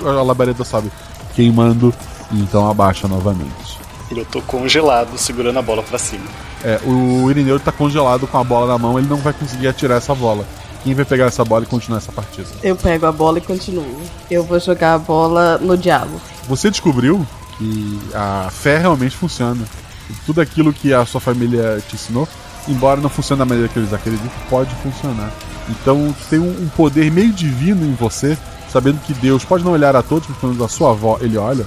A labareda sobe, queimando e então abaixa novamente. Eu tô congelado, segurando a bola pra cima. É, o Irineu tá congelado com a bola na mão, ele não vai conseguir atirar essa bola. Quem vai pegar essa bola e continuar essa partida? Eu pego a bola e continuo. Eu vou jogar a bola no diabo. Você descobriu que a fé realmente funciona. E tudo aquilo que a sua família te ensinou, embora não funcione da maneira que eles acreditam, pode funcionar. Então tem um poder meio divino em você, sabendo que Deus pode não olhar a todos, mas pelo menos a sua avó ele olha.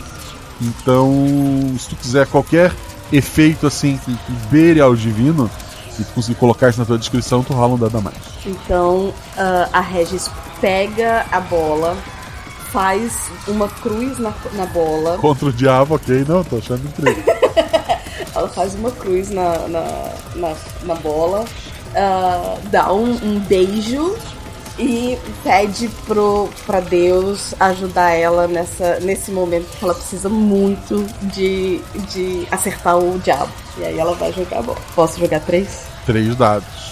Então, se tu quiser qualquer efeito assim que beire ao divino, e tu conseguir colocar isso na tua descrição, tu rola um dado a mais. Então ah, a Regis pega a bola, faz uma cruz na, na bola. Contra o diabo, ok, não, tô achando incrível. (laughs) Ela faz uma cruz na, na, na, na bola, ah, dá um, um beijo e pede pro, pra Deus ajudar ela nessa, nesse momento que ela precisa muito de, de acertar o diabo. E aí ela vai jogar a bola. Posso jogar três? Três dados.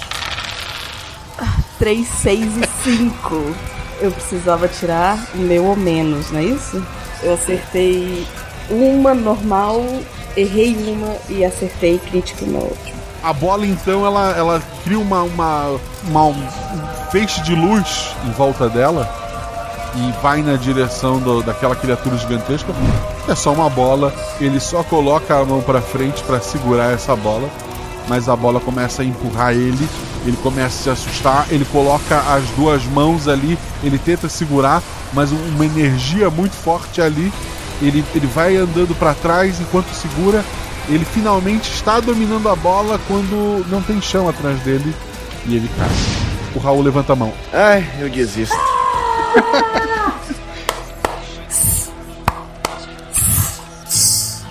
3, 6 e 5. Eu precisava tirar o meu ou menos, não é isso? Eu acertei uma normal, errei uma e acertei crítico na outra. A bola então ela, ela cria uma, uma, uma- um feixe de luz em volta dela e vai na direção do- daquela criatura gigantesca. É só uma bola, ele só coloca a mão pra frente pra segurar essa bola, mas a bola começa a empurrar ele, ele começa a se assustar, ele coloca as duas mãos ali, ele tenta segurar, mas um- uma energia muito forte ali, ele, ele vai andando pra trás enquanto segura, ele finalmente está dominando a bola quando não tem chão atrás dele e ele cai. O Raul levanta a mão. Ai, eu desisto.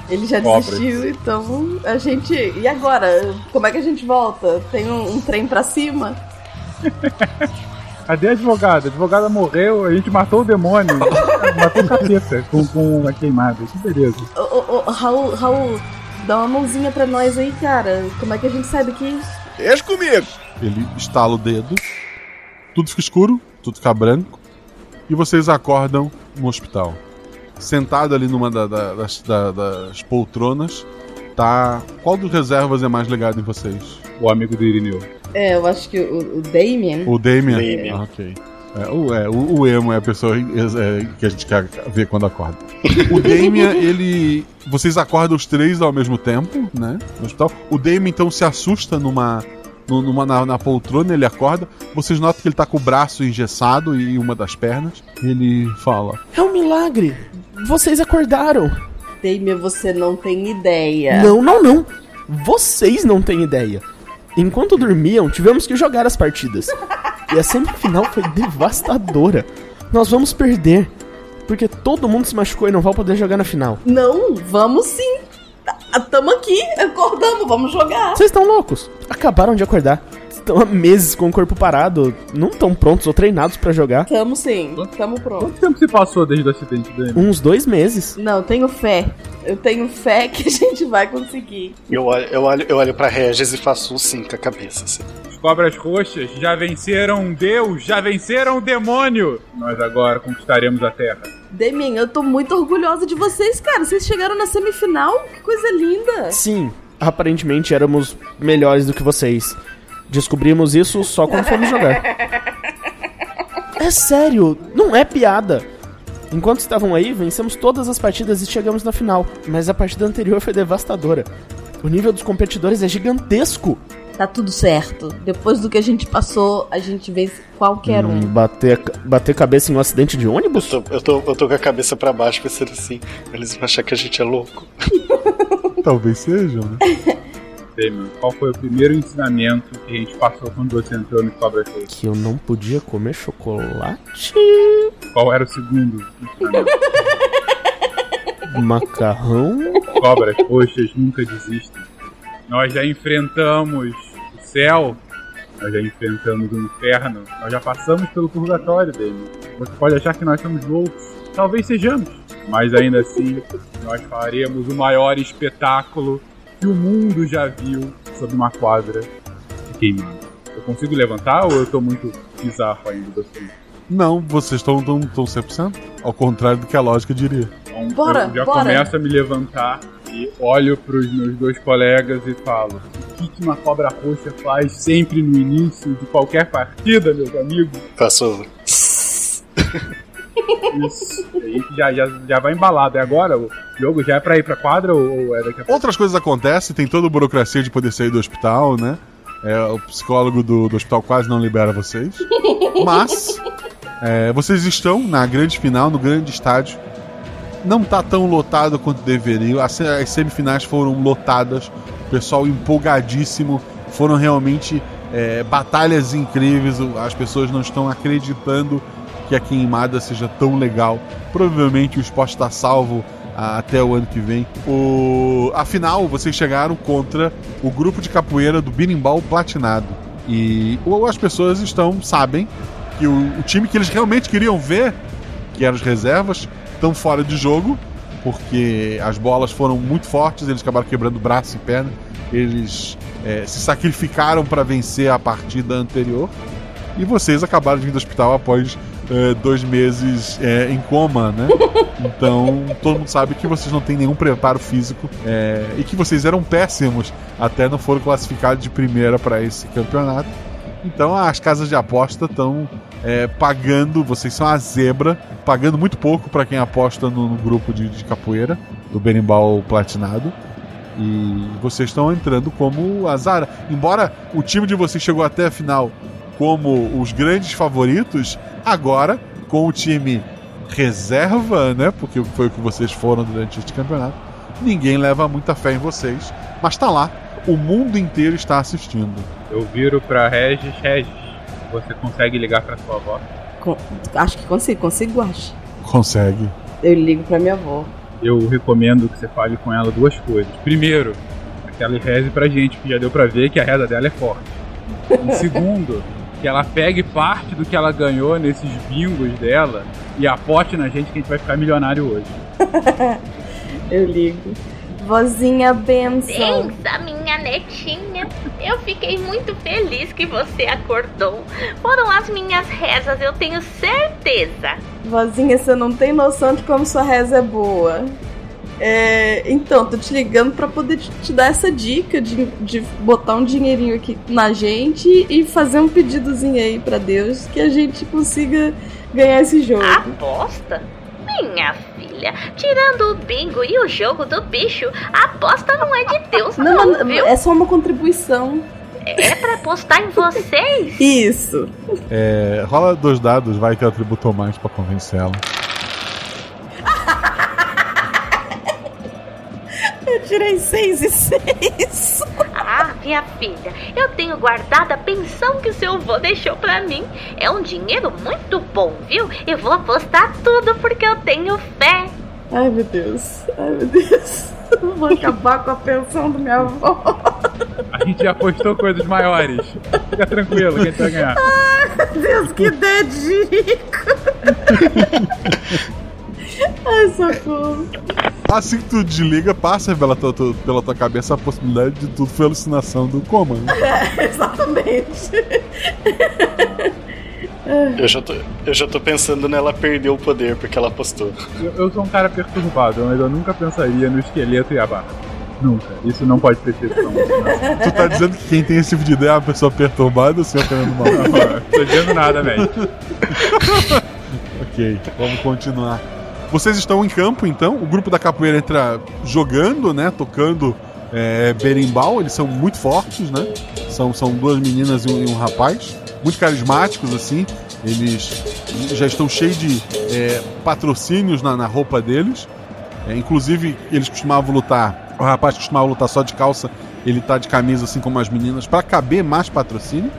Ele já Pobre. desistiu, então a gente. E agora? Como é que a gente volta? Tem um, um trem pra cima? Cadê a advogada? A advogada morreu, a gente matou o demônio. (laughs) matou o capeta com, com a queimada. Que beleza. Ô, ô, ô, Raul, Raul, dá uma mãozinha pra nós aí, cara. Como é que a gente sai daqui? Deixa comigo. Ele estala o dedo, tudo fica escuro, tudo fica branco, e vocês acordam no hospital. Sentado ali numa da- da- das, da- das poltronas, tá. Qual dos reservas é mais ligado em vocês? O amigo do Irineu. É, eu acho que o, o Damien. O Damien? Damien. Ah, ok. É, o, é, o, o Emo é a pessoa é, que a gente quer ver quando acorda. O Damien, (laughs) ele. Vocês acordam os três ao mesmo tempo, né? No hospital. O Damien então se assusta numa. nu- numa na, na poltrona, ele acorda. Vocês notam que ele tá com o braço engessado e uma das pernas. Ele fala: É um milagre. Vocês acordaram. Damien, você não tem ideia. Não, não, não. Vocês não têm ideia. Enquanto dormiam, tivemos que jogar as partidas. (laughs) E a semifinal foi devastadora. Nós vamos perder. Porque todo mundo se machucou e não vai poder jogar na final. Não, vamos sim. Tamo aqui, acordamos, vamos jogar. Vocês estão loucos. Acabaram de acordar. Estão há meses com o corpo parado. Não estão prontos ou treinados pra jogar. Tamo sim, tamo pronto. Quanto tempo se passou desde o acidente dele? Uns dois meses. Não, tenho fé. Eu tenho fé que a gente vai conseguir. Eu olho, eu olho, eu olho pra Regis e faço um sim com a cabeça, assim. Cobras roxas já venceram Deus, já venceram o demônio. Nós agora conquistaremos a Terra. Damien, eu tô muito orgulhosa de vocês, cara. Vocês chegaram na semifinal? Que coisa linda. Sim, aparentemente éramos melhores do que vocês. Descobrimos isso só quando fomos jogar. (laughs) É sério, não é piada. Enquanto estavam aí, vencemos todas as partidas e chegamos na final. Mas a partida anterior foi devastadora. O nível dos competidores é gigantesco. Tá tudo certo. Depois do que a gente passou, a gente vence qualquer um. Hum, bater, bater cabeça em um acidente de ônibus? Eu tô, eu tô, eu tô com a cabeça pra baixo pensando assim. Eles vão achar que a gente é louco. (laughs) Talvez sejam, né? Qual foi o primeiro ensinamento que a gente passou quando você entrou no Cobra Kai? Que eu não podia comer chocolate? Qual era o segundo ensinamento? (laughs) Macarrão? Cobras roxas nunca desistem. Nós já enfrentamos céu, nós já enfrentamos o inferno, nós já passamos pelo purgatório dele. Você pode achar que nós somos loucos, talvez sejamos, mas ainda assim nós faremos o maior espetáculo que o mundo já viu sobre uma quadra de queimando. Eu consigo levantar ou eu tô muito bizarro ainda assunto? Não, vocês estão tão, tão 100%. Ao contrário do que a lógica diria. Então, Bora, eu já bora. começo a me levantar e olho pros meus dois colegas e falo: que, que uma cobra roxa faz sempre no início de qualquer partida, meus amigos? Passou. Isso. Aí já, já, já vai embalado. É agora? O jogo já é pra ir pra quadra ou, ou é daqui a pouco? Outras coisas acontecem, tem toda a burocracia de poder sair do hospital, né? É, o psicólogo do, do hospital quase não libera vocês. Mas é, vocês estão na grande final, no grande estádio. Não tá tão lotado quanto deveria. As, as semifinais foram lotadas, pessoal empolgadíssimo. Foram realmente é, batalhas incríveis. As pessoas não estão acreditando que a queimada seja tão legal. Provavelmente o esporte está salvo até o ano que vem. O... Afinal, vocês chegaram contra o grupo de capoeira do Birimbau Platinado. E o- as pessoas estão, sabem que o, o time que eles realmente queriam ver, que eram as reservas, estão fora de jogo, porque as bolas foram muito fortes, eles acabaram quebrando braço e perna. Eles eh, se sacrificaram para vencer a partida anterior. E vocês acabaram de vir do hospital após eh, dois meses eh, em coma, né? (laughs) Então todo mundo sabe que vocês não têm nenhum preparo físico eh, e que vocês eram péssimos, até não foram classificados de primeira para esse campeonato. Então as casas de aposta estão pagando, vocês são a zebra, pagando muito pouco para quem aposta no, no grupo de, de capoeira do Berimbau Platinado. E vocês estão entrando como azar. Embora o time de vocês chegou até a final como os grandes favoritos, agora com o time reserva, né? Porque foi o que vocês foram durante este campeonato. Ninguém leva muita fé em vocês, mas tá lá. O mundo inteiro está assistindo. Eu viro pra Regis, Regis, você consegue ligar pra sua avó? Com- Acho que consigo, consigo, acho. Consegue. Eu ligo pra minha avó. Eu recomendo que você fale com ela duas coisas. Primeiro, que ela reze pra gente, que já deu pra ver que a reza dela é forte. E segundo, que ela pegue parte do que ela ganhou nesses bingos dela e aposte na gente que a gente vai ficar milionário hoje. (laughs) Eu ligo. Vozinha benção. Pensa, minha netinha. Eu fiquei muito feliz que você acordou. Foram as minhas rezas, eu tenho certeza. Vozinha, você não tem noção de como sua reza é boa. É, então, tô te ligando pra poder te, dar essa dica de, de botar um dinheirinho aqui na gente e fazer um pedidozinho aí pra Deus que a gente consiga ganhar esse jogo. Aposta? Minha filha, tirando o bingo e o jogo do bicho, a aposta não é de Deus, não, Não, viu? é só uma contribuição. É pra apostar em vocês? (laughs) Isso. É, rola dois dados, vai que ela tributou mais pra convencer ela. Eu tirei seis e seis. Ah, minha filha, eu tenho guardado a pensão que o seu avô deixou pra mim. É um dinheiro muito bom, viu? Eu vou apostar tudo porque eu tenho fé. Ai, meu Deus. Ai, meu Deus. Eu vou acabar com a pensão do minha avó. A gente já apostou coisas maiores. Fica tranquilo que a gente vai ganhar. Ai, meu Deus, que ideia de jirico. (laughs) Ai, socorro. Assim que tu desliga, passa pela tua, tua- pela tua cabeça a possibilidade de tudo foi alucinação do coma. Né? (laughs) É, exatamente. Eu já, tô, eu já tô pensando nela perder o poder porque ela apostou. Eu, eu sou um cara perturbado, mas eu nunca pensaria no esqueleto e a barra. Nunca. Isso não pode ter sido tão Tu tá dizendo que quem tem esse tipo de ideia é uma pessoa perturbada ou se apenas mal? Não tô dizendo nada, velho. (laughs) ok, vamos continuar. Vocês estão em campo, então. O grupo da capoeira entra jogando, né? Tocando é, berimbau. Eles são muito fortes, né? São, são duas meninas e um, e um rapaz. Muito carismáticos, assim. Eles já estão cheios de é, patrocínios na, na roupa deles. É, inclusive, eles costumavam lutar. O rapaz costumava lutar só de calça. Ele tá de camisa, assim como as meninas, para caber mais patrocínio.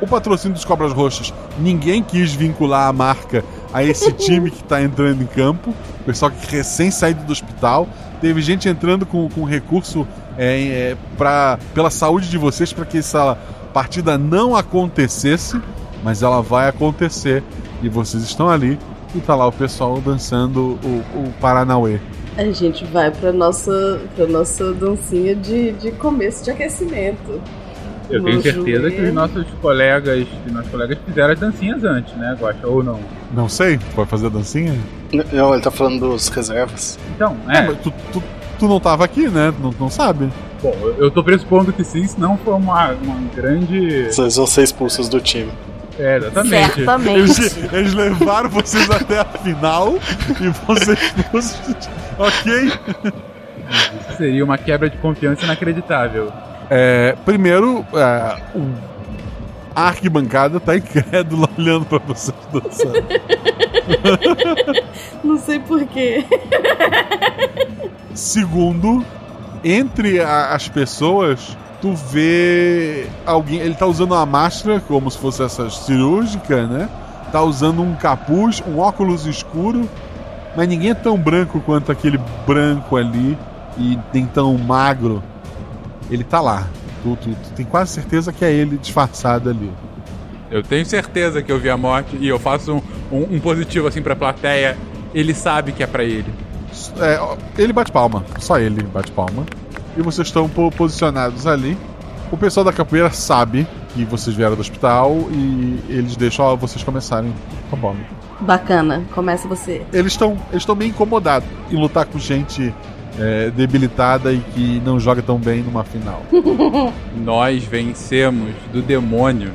O patrocínio dos Cobras Roxas, ninguém quis vincular a marca a esse (laughs) time que está entrando em campo. O pessoal que recém saído do hospital. Teve gente entrando com, com recurso é, é, pra, pela saúde de vocês para que essa partida não acontecesse. Mas ela vai acontecer. E vocês estão ali. E tá lá o pessoal dançando o, o Paranauê. A gente vai pra nossa, pra nossa dancinha de, de começo de aquecimento. Eu tenho certeza que os nossos colegas, que nossos colegas fizeram as dancinhas antes, né, Guaxa? Ou não? Não sei, vai fazer dancinha? Não, ele tá falando dos reservas. Então, É, é. tu, tu, tu não tava aqui, né? Não, não sabe. Bom, eu- eu tô pressupondo que sim, senão foi uma, uma grande. Vocês vão ser expulsos do time. É, exatamente. Eles, eles levaram vocês até a final e vocês. ok? Isso seria uma quebra de confiança inacreditável. É, primeiro, é, o- a arquibancada tá incrédula (laughs) olhando pra vocês dançando. (laughs) Não sei porquê. (laughs) Segundo, entre a- as pessoas, tu vê alguém. Ele tá usando uma máscara, como se fosse essa cirúrgica, né? Tá usando um capuz, um óculos escuro, mas ninguém é tão branco quanto aquele branco ali e nem tão magro. Ele tá lá. Tu, tu- tu tem quase certeza que é ele disfarçado ali. Eu tenho certeza que eu vi a morte e eu faço um, um- um positivo assim pra plateia. Ele sabe que é pra ele. É, ele bate palma, só ele bate palma. E vocês estão po- posicionados ali. O pessoal da capoeira sabe que vocês vieram do hospital e eles deixam ó, vocês começarem com a bola. Bacana, começa você. Eles estão eles estão meio incomodados em lutar com gente é, debilitada e que não joga tão bem numa final. (laughs) Nós vencemos do demônio.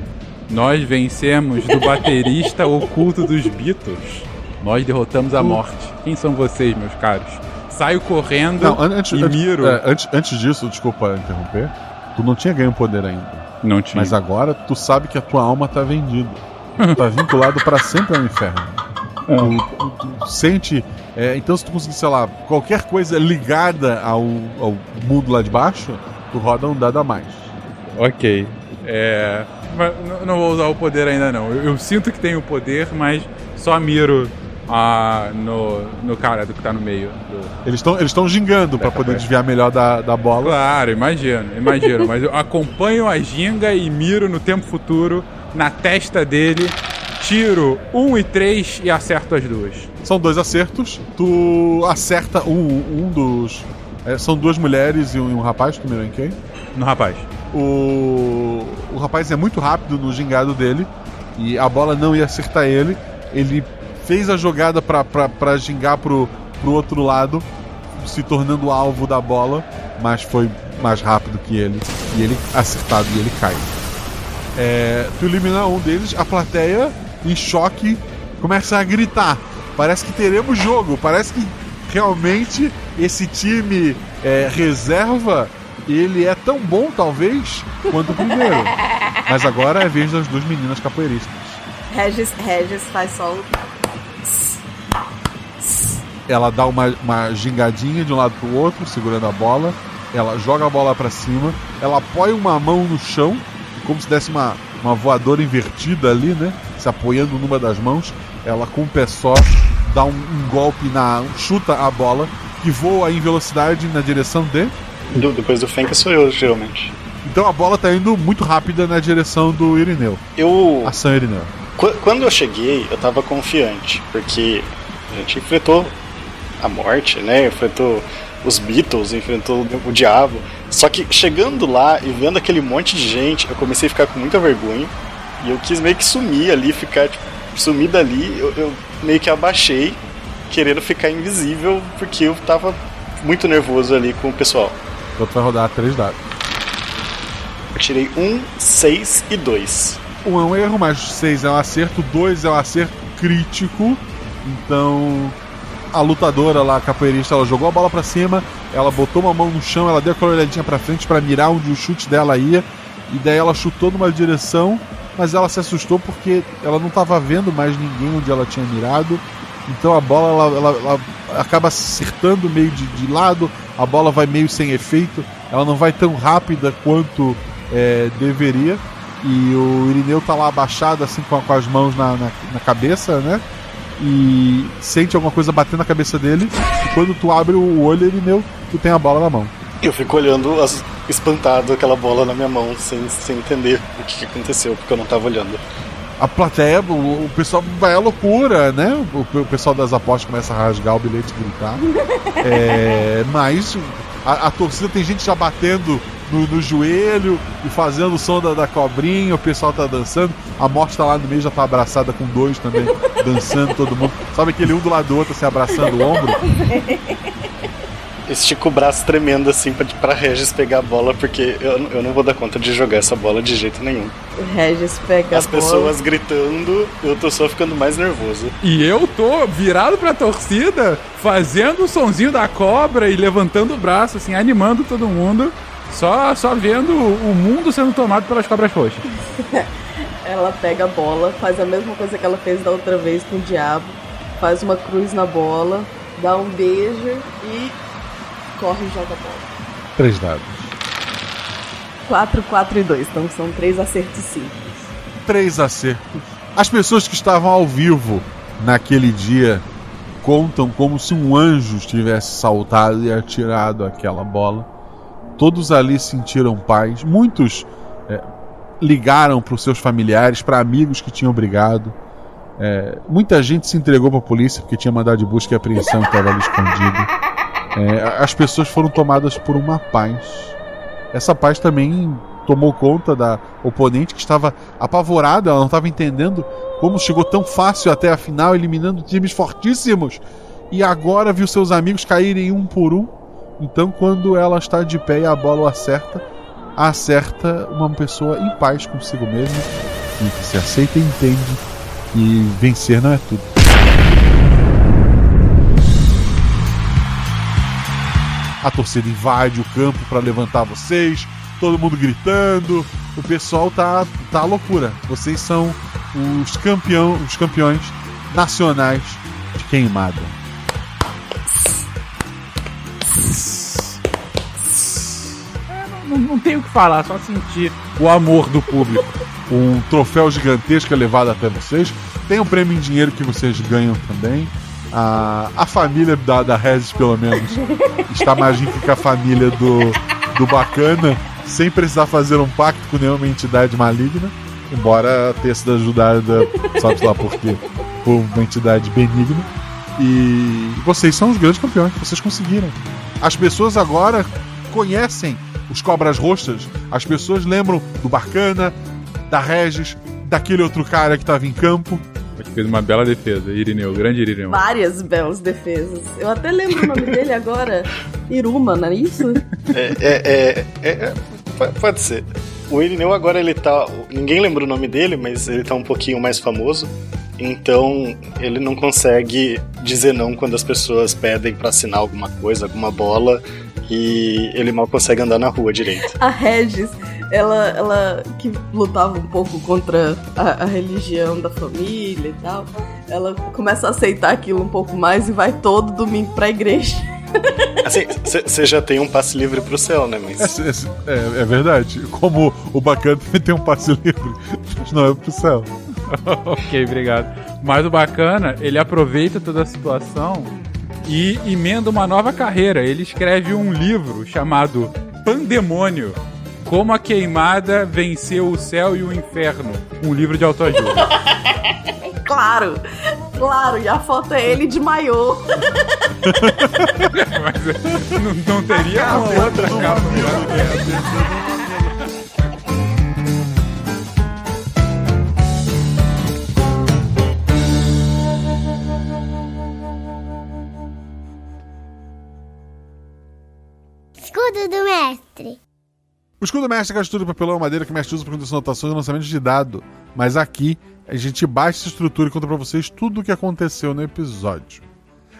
Nós vencemos do baterista (laughs) oculto dos Beatles. Nós derrotamos a morte. Quem são vocês, meus caros? Saio correndo Não, an- antes, e antes, miro. é, antes, antes disso, desculpa interromper, tu não tinha ganho poder ainda. Não tinha. Mas agora tu sabe que a tua alma tá vendida. (laughs) Tá vinculado pra sempre ao inferno. Tu, tu- tu sente. é, então, se tu conseguir, sei lá, qualquer coisa ligada ao, ao mundo lá de baixo, tu roda um dado a mais. Ok. É. mas não vou usar o poder ainda não. Eu, eu sinto que tenho poder, mas só miro ah, no, no cara do que tá no meio. do- Eles estão eles tão gingando pra poder desviar melhor da, da bola. Claro, imagino, imagino. mas eu (laughs) acompanho a ginga e miro no tempo futuro, na testa dele, tiro um e três e acerto as duas. São dois acertos. Tu acerta um, um dos. é, são duas mulheres e um, e um rapaz, tu mirou em quem? No rapaz. O, o rapaz é muito rápido no gingado dele e a bola não ia acertar ele. Ele fez a jogada pra gingar pro, pro outro lado, se tornando alvo da bola, mas foi mais rápido que ele. E ele acertado e ele cai. É, tu elimina um deles, a plateia, em choque, começa a gritar. Parece que teremos jogo, parece que realmente esse time é, reserva ele é tão bom, talvez, quanto o primeiro. Mas agora é a vez das duas meninas capoeiristas. Regis, Regis faz só o. Ela dá uma, uma gingadinha de um lado pro outro, segurando a bola. Ela joga a bola para cima. Ela apoia uma mão no chão, como se desse uma, uma voadora invertida ali, né? Se apoiando numa das mãos. Ela com o pé só dá um, um golpe na. chuta a bola, que voa em velocidade na direção de. Do- depois do Fenka sou eu, geralmente. Então a bola tá indo muito rápida na direção do Irineu. Eu. Ação Irineu. Qu- Quando eu cheguei, eu tava confiante, porque a gente enfrentou a morte, né? Enfrentou os Beatles, enfrentou o diabo. Só que chegando lá e vendo aquele monte de gente, eu comecei a ficar com muita vergonha. E eu quis meio que sumir ali, ficar tipo, sumir dali. Eu, eu meio que abaixei, querendo ficar invisível, porque eu tava muito nervoso ali com o pessoal. Então tu vai rodar três dados. Eu tirei um, seis e dois. Um é um erro, mas seis é um acerto, dois é um acerto crítico. Então a lutadora lá, a capoeirista, ela jogou a bola pra cima, ela botou uma mão no chão, ela deu aquela olhadinha pra frente pra mirar onde o chute dela ia, e daí ela chutou numa direção, mas ela se assustou porque ela não tava vendo mais ninguém onde ela tinha mirado. Então a bola ela, ela- ela acaba acertando meio de, de lado, a bola vai meio sem efeito, ela não vai tão rápida quanto é, deveria. E o Irineu tá lá abaixado, assim, com, com as mãos na, na, na cabeça, né? E sente alguma coisa batendo na cabeça dele. E quando tu abre o olho, Irineu, tu tem a bola na mão. Eu fico olhando as- espantado aquela bola na minha mão, sem, sem entender o que, que aconteceu, porque eu não tava olhando. A plateia, o, o pessoal vai à loucura, né? O, o pessoal das apostas começa a rasgar o bilhete e gritar. (laughs) É, mas a, a torcida tem gente já batendo no, no joelho e fazendo o som da, da cobrinha, o pessoal tá dançando. A morte tá lá no meio, já tá abraçada com dois também, (laughs) dançando todo mundo. Sabe aquele um do lado do outro, assim, abraçando o ombro? (laughs) Estico o braço tremendo assim pra, pra Regis pegar a bola, porque eu, eu não vou dar conta de jogar essa bola de jeito nenhum. O Regis pega As a bola. pessoas gritando, eu tô só ficando mais nervoso. E eu tô virado pra torcida, fazendo o sonzinho da cobra e levantando o braço, assim, animando todo mundo. Só, só vendo o mundo sendo tomado pelas cobras roxas. (laughs) Ela pega a bola, faz a mesma coisa que ela fez da outra vez com o diabo, faz uma cruz na bola, dá um beijo e corre e joga a bola. Três dados. 4, 4 e 2, então são três acertos simples. três acertos. As pessoas que estavam ao vivo naquele dia contam como se um anjo tivesse saltado e atirado aquela bola. Todos ali sentiram paz. Muitos é, ligaram para os seus familiares, para amigos que tinham brigado. É, muita gente se entregou para a polícia porque tinha mandado de busca e apreensão que estava ali escondido. É, as pessoas foram tomadas por uma paz. Essa paz também tomou conta da oponente que estava apavorada, ela não estava entendendo como chegou tão fácil até a final, eliminando times fortíssimos. E agora viu seus amigos caírem um por um. Então, quando ela está de pé e a bola o acerta, acerta uma pessoa em paz consigo mesma, e que se aceita e entende que vencer não é tudo. A torcida invade o campo para levantar vocês, todo mundo gritando, o pessoal tá tá loucura. Vocês são os campeão, os campeões nacionais de queimada. Não, não tenho o que falar, só sentir o amor do público. Um troféu gigantesco é levado até vocês. Tem um prêmio em dinheiro que vocês ganham também. A, a família da, da Regis, pelo menos, está mais rica que a família do, do Bacana, sem precisar fazer um pacto com nenhuma entidade maligna. Embora tenha sido ajudada, sabe lá por quê, por uma entidade benigna. E vocês são os grandes campeões, vocês conseguiram. As pessoas agora conhecem os Cobras Roxas, as pessoas lembram do Bacana, da Regis, daquele outro cara que estava em campo. Fez uma bela defesa, Irineu, grande Irineu. Várias belas defesas. Eu até lembro o nome (laughs) dele agora. Iruma, não é isso? É, é, é, é, pode- pode ser. O Irineu agora ele tá. Ninguém lembra o nome dele, mas ele tá um pouquinho mais famoso. Então ele não consegue dizer não quando as pessoas pedem pra assinar alguma coisa, alguma bola. E ele mal consegue andar na rua direito. A Regis, ela, ela que lutava um pouco contra a, a religião da família e tal, ela começa a aceitar aquilo um pouco mais e vai todo domingo pra igreja. Assim, você já tem um passe livre pro céu, né? Mas. É, é- é verdade. Como o Bacana também tem um passe livre, não é pro céu. (laughs) ok, obrigado. Mas o bacana, ele aproveita toda a situação e emenda uma nova carreira. Ele escreve um livro chamado Pandemônio. Como a queimada venceu o céu e o inferno. Um livro de autoajuda. (laughs) Claro, claro, e a foto é ele de maiô. (laughs) Mas não, não teria uma outra capa melhor do que essa. Escudo do mestre. O escudo mestre é captura de papelão madeira que mestre usa para condição anotações e lançamentos de dado. Mas aqui a gente baixa essa estrutura e conta para vocês tudo o que aconteceu no episódio.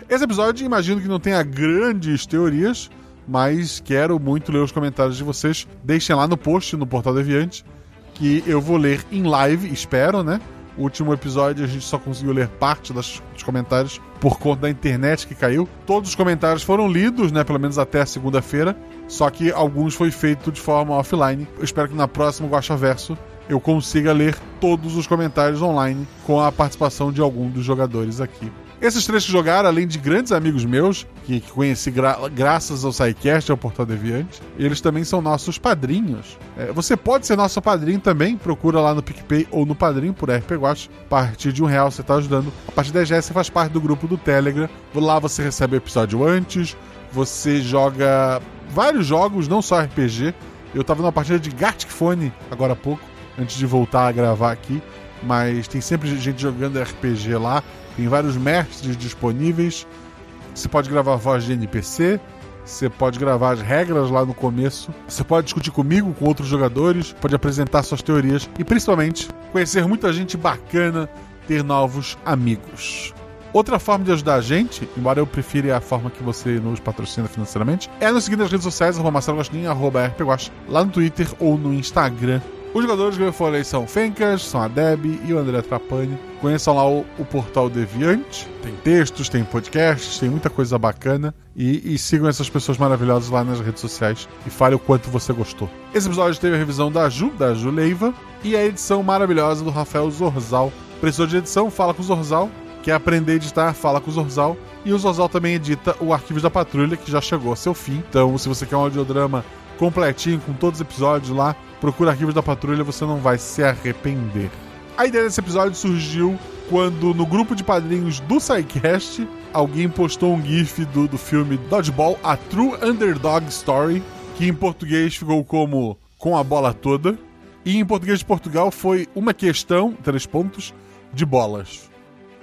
Esse episódio, imagino que não tenha grandes teorias, mas quero muito ler os comentários de vocês. Deixem lá no post, no Portal Deviante, que eu vou ler em live, espero, né? O último episódio a gente só conseguiu ler parte das, dos comentários por conta da internet que caiu. Todos os comentários foram lidos, né? Pelo menos até a segunda-feira. Só que alguns foi feito de forma offline. Eu espero que na próxima Guacha Verso eu consiga ler todos os comentários online com a participação de algum dos jogadores aqui. Esses três que jogaram, além de grandes amigos meus, que, que conheci gra graças ao SciCast, ao Portal Deviante, eles também são nossos padrinhos. É, você pode ser nosso padrinho também, procura lá no PicPay ou no Padrinho por RP Watch. A partir de um real você está ajudando. A partir de 10 reais você faz parte do grupo do Telegram. Lá você recebe o episódio antes, você joga vários jogos, não só RPG. Eu tava numa partida de Gartic Phone agora há pouco, antes de voltar a gravar aqui. Mas tem sempre gente jogando RPG lá. Tem vários mestres disponíveis. Você pode gravar voz de NPC. Você pode gravar as regras lá no começo. Você pode discutir comigo, com outros jogadores. Pode apresentar suas teorias. E principalmente, conhecer muita gente bacana. Ter novos amigos. Outra forma de ajudar a gente, embora eu prefira a forma que você nos patrocina financeiramente, é nos seguir nas redes sociais, arroba Marcelo arroba RPGuache, lá no Twitter ou no Instagram. Os jogadores que eu falei são Fencas, são a Deb e o André Trapani. Conheçam lá o, o, portal Deviante. Tem textos, tem podcasts, tem muita coisa bacana. E, e, sigam essas pessoas maravilhosas lá nas redes sociais e fale o quanto você gostou. Esse episódio teve a revisão da Ju, da Ju Leiva, e a edição maravilhosa do Rafael Zorzal. Precisou de edição? Fala com o Zorzal. Quer aprender a editar? Fala com o Zorzal. E o Zorzal também edita o Arquivos da Patrulha, que já chegou ao seu fim. Então, se você quer um audiodrama completinho, com todos os episódios lá, procura Arquivos da Patrulha, você não vai se arrepender. A ideia desse episódio surgiu quando no grupo de padrinhos do SciCast, alguém postou um gif do, do filme Dodgeball, A True Underdog Story, que em português ficou como Com a Bola Toda, e em português de Portugal foi Uma Questão, três pontos, de bolas.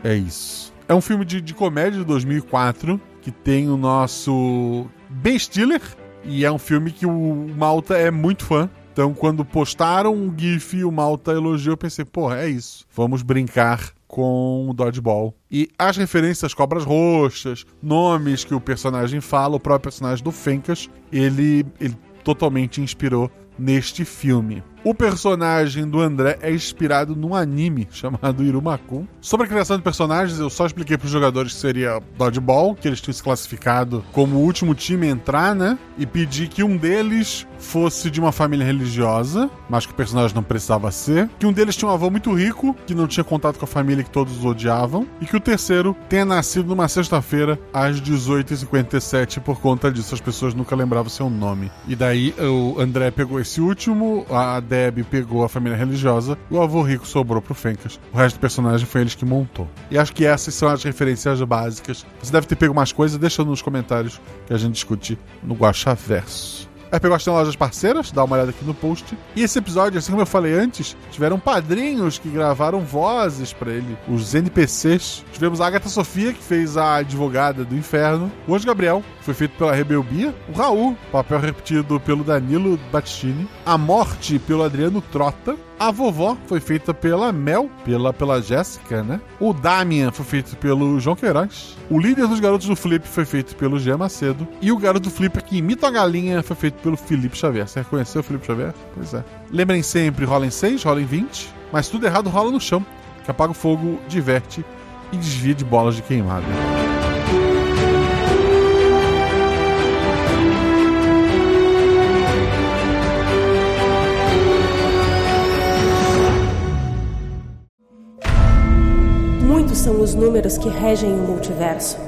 É isso. É um filme de, de comédia de 2004, que tem o nosso Ben Stiller, e é um filme que o Malta é muito fã. Então, quando postaram um GIF e o Malta elogiou, eu pensei, porra, é isso. Vamos brincar com o Dodgeball. E as referências às cobras roxas, nomes que o personagem fala, o próprio personagem do Fencas, ele, ele totalmente inspirou neste filme. O personagem do André é inspirado num anime chamado Irumakun. Sobre a criação de personagens, eu só expliquei para os jogadores que seria Dodgeball, que eles tinham se classificado como o último time a entrar, né? E pedi que um deles fosse de uma família religiosa, mas que o personagem não precisava ser. Que um deles tinha um avô muito rico, que não tinha contato com a família que todos odiavam. E que o terceiro tenha nascido numa sexta-feira às 18h57. Por conta disso, as pessoas nunca lembravam seu nome. E daí o André pegou esse último, a Deb pegou a família religiosa e o avô rico sobrou pro Fencas. O resto do personagem foi eles que montou. E acho que essas são as referências básicas. Você deve ter pego mais coisas, deixa nos comentários que a gente discute no Guaxa Verso. RP Gosta tem lojas parceiras, dá uma olhada aqui no post. E esse episódio, assim como eu falei antes, tiveram padrinhos que gravaram vozes para ele, os NPCs. Tivemos a Agatha Sofia, que fez a advogada do inferno. O Anjo Gabriel, foi feito pela Rebelbia. O Raul, papel repetido pelo Danilo Battistini. A Morte, pelo Adriano Trota. A vovó foi feita pela Mel, pela, pela Jéssica, né? O Damian foi feito pelo João Queiroz. O líder dos garotos do Flip foi feito pelo Gê Macedo. E o garoto do Flip que imita a galinha foi feito pelo Felipe Xavier. Você reconheceu o Felipe Xavier? Pois é. Lembrem sempre, rola em 6, rola em 20, mas tudo errado rola no chão. Que apaga o fogo, diverte e desvia de bolas de queimada. Muitos são os números que regem o multiverso.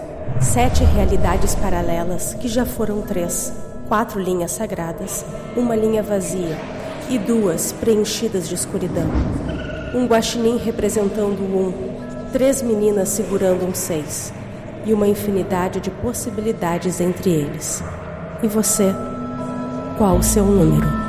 Sete realidades paralelas, que já foram três. Quatro linhas sagradas, uma linha vazia e duas preenchidas de escuridão. Um guaxinim representando um, três meninas segurando um seis e uma infinidade de possibilidades entre eles. E você? Qual o seu número?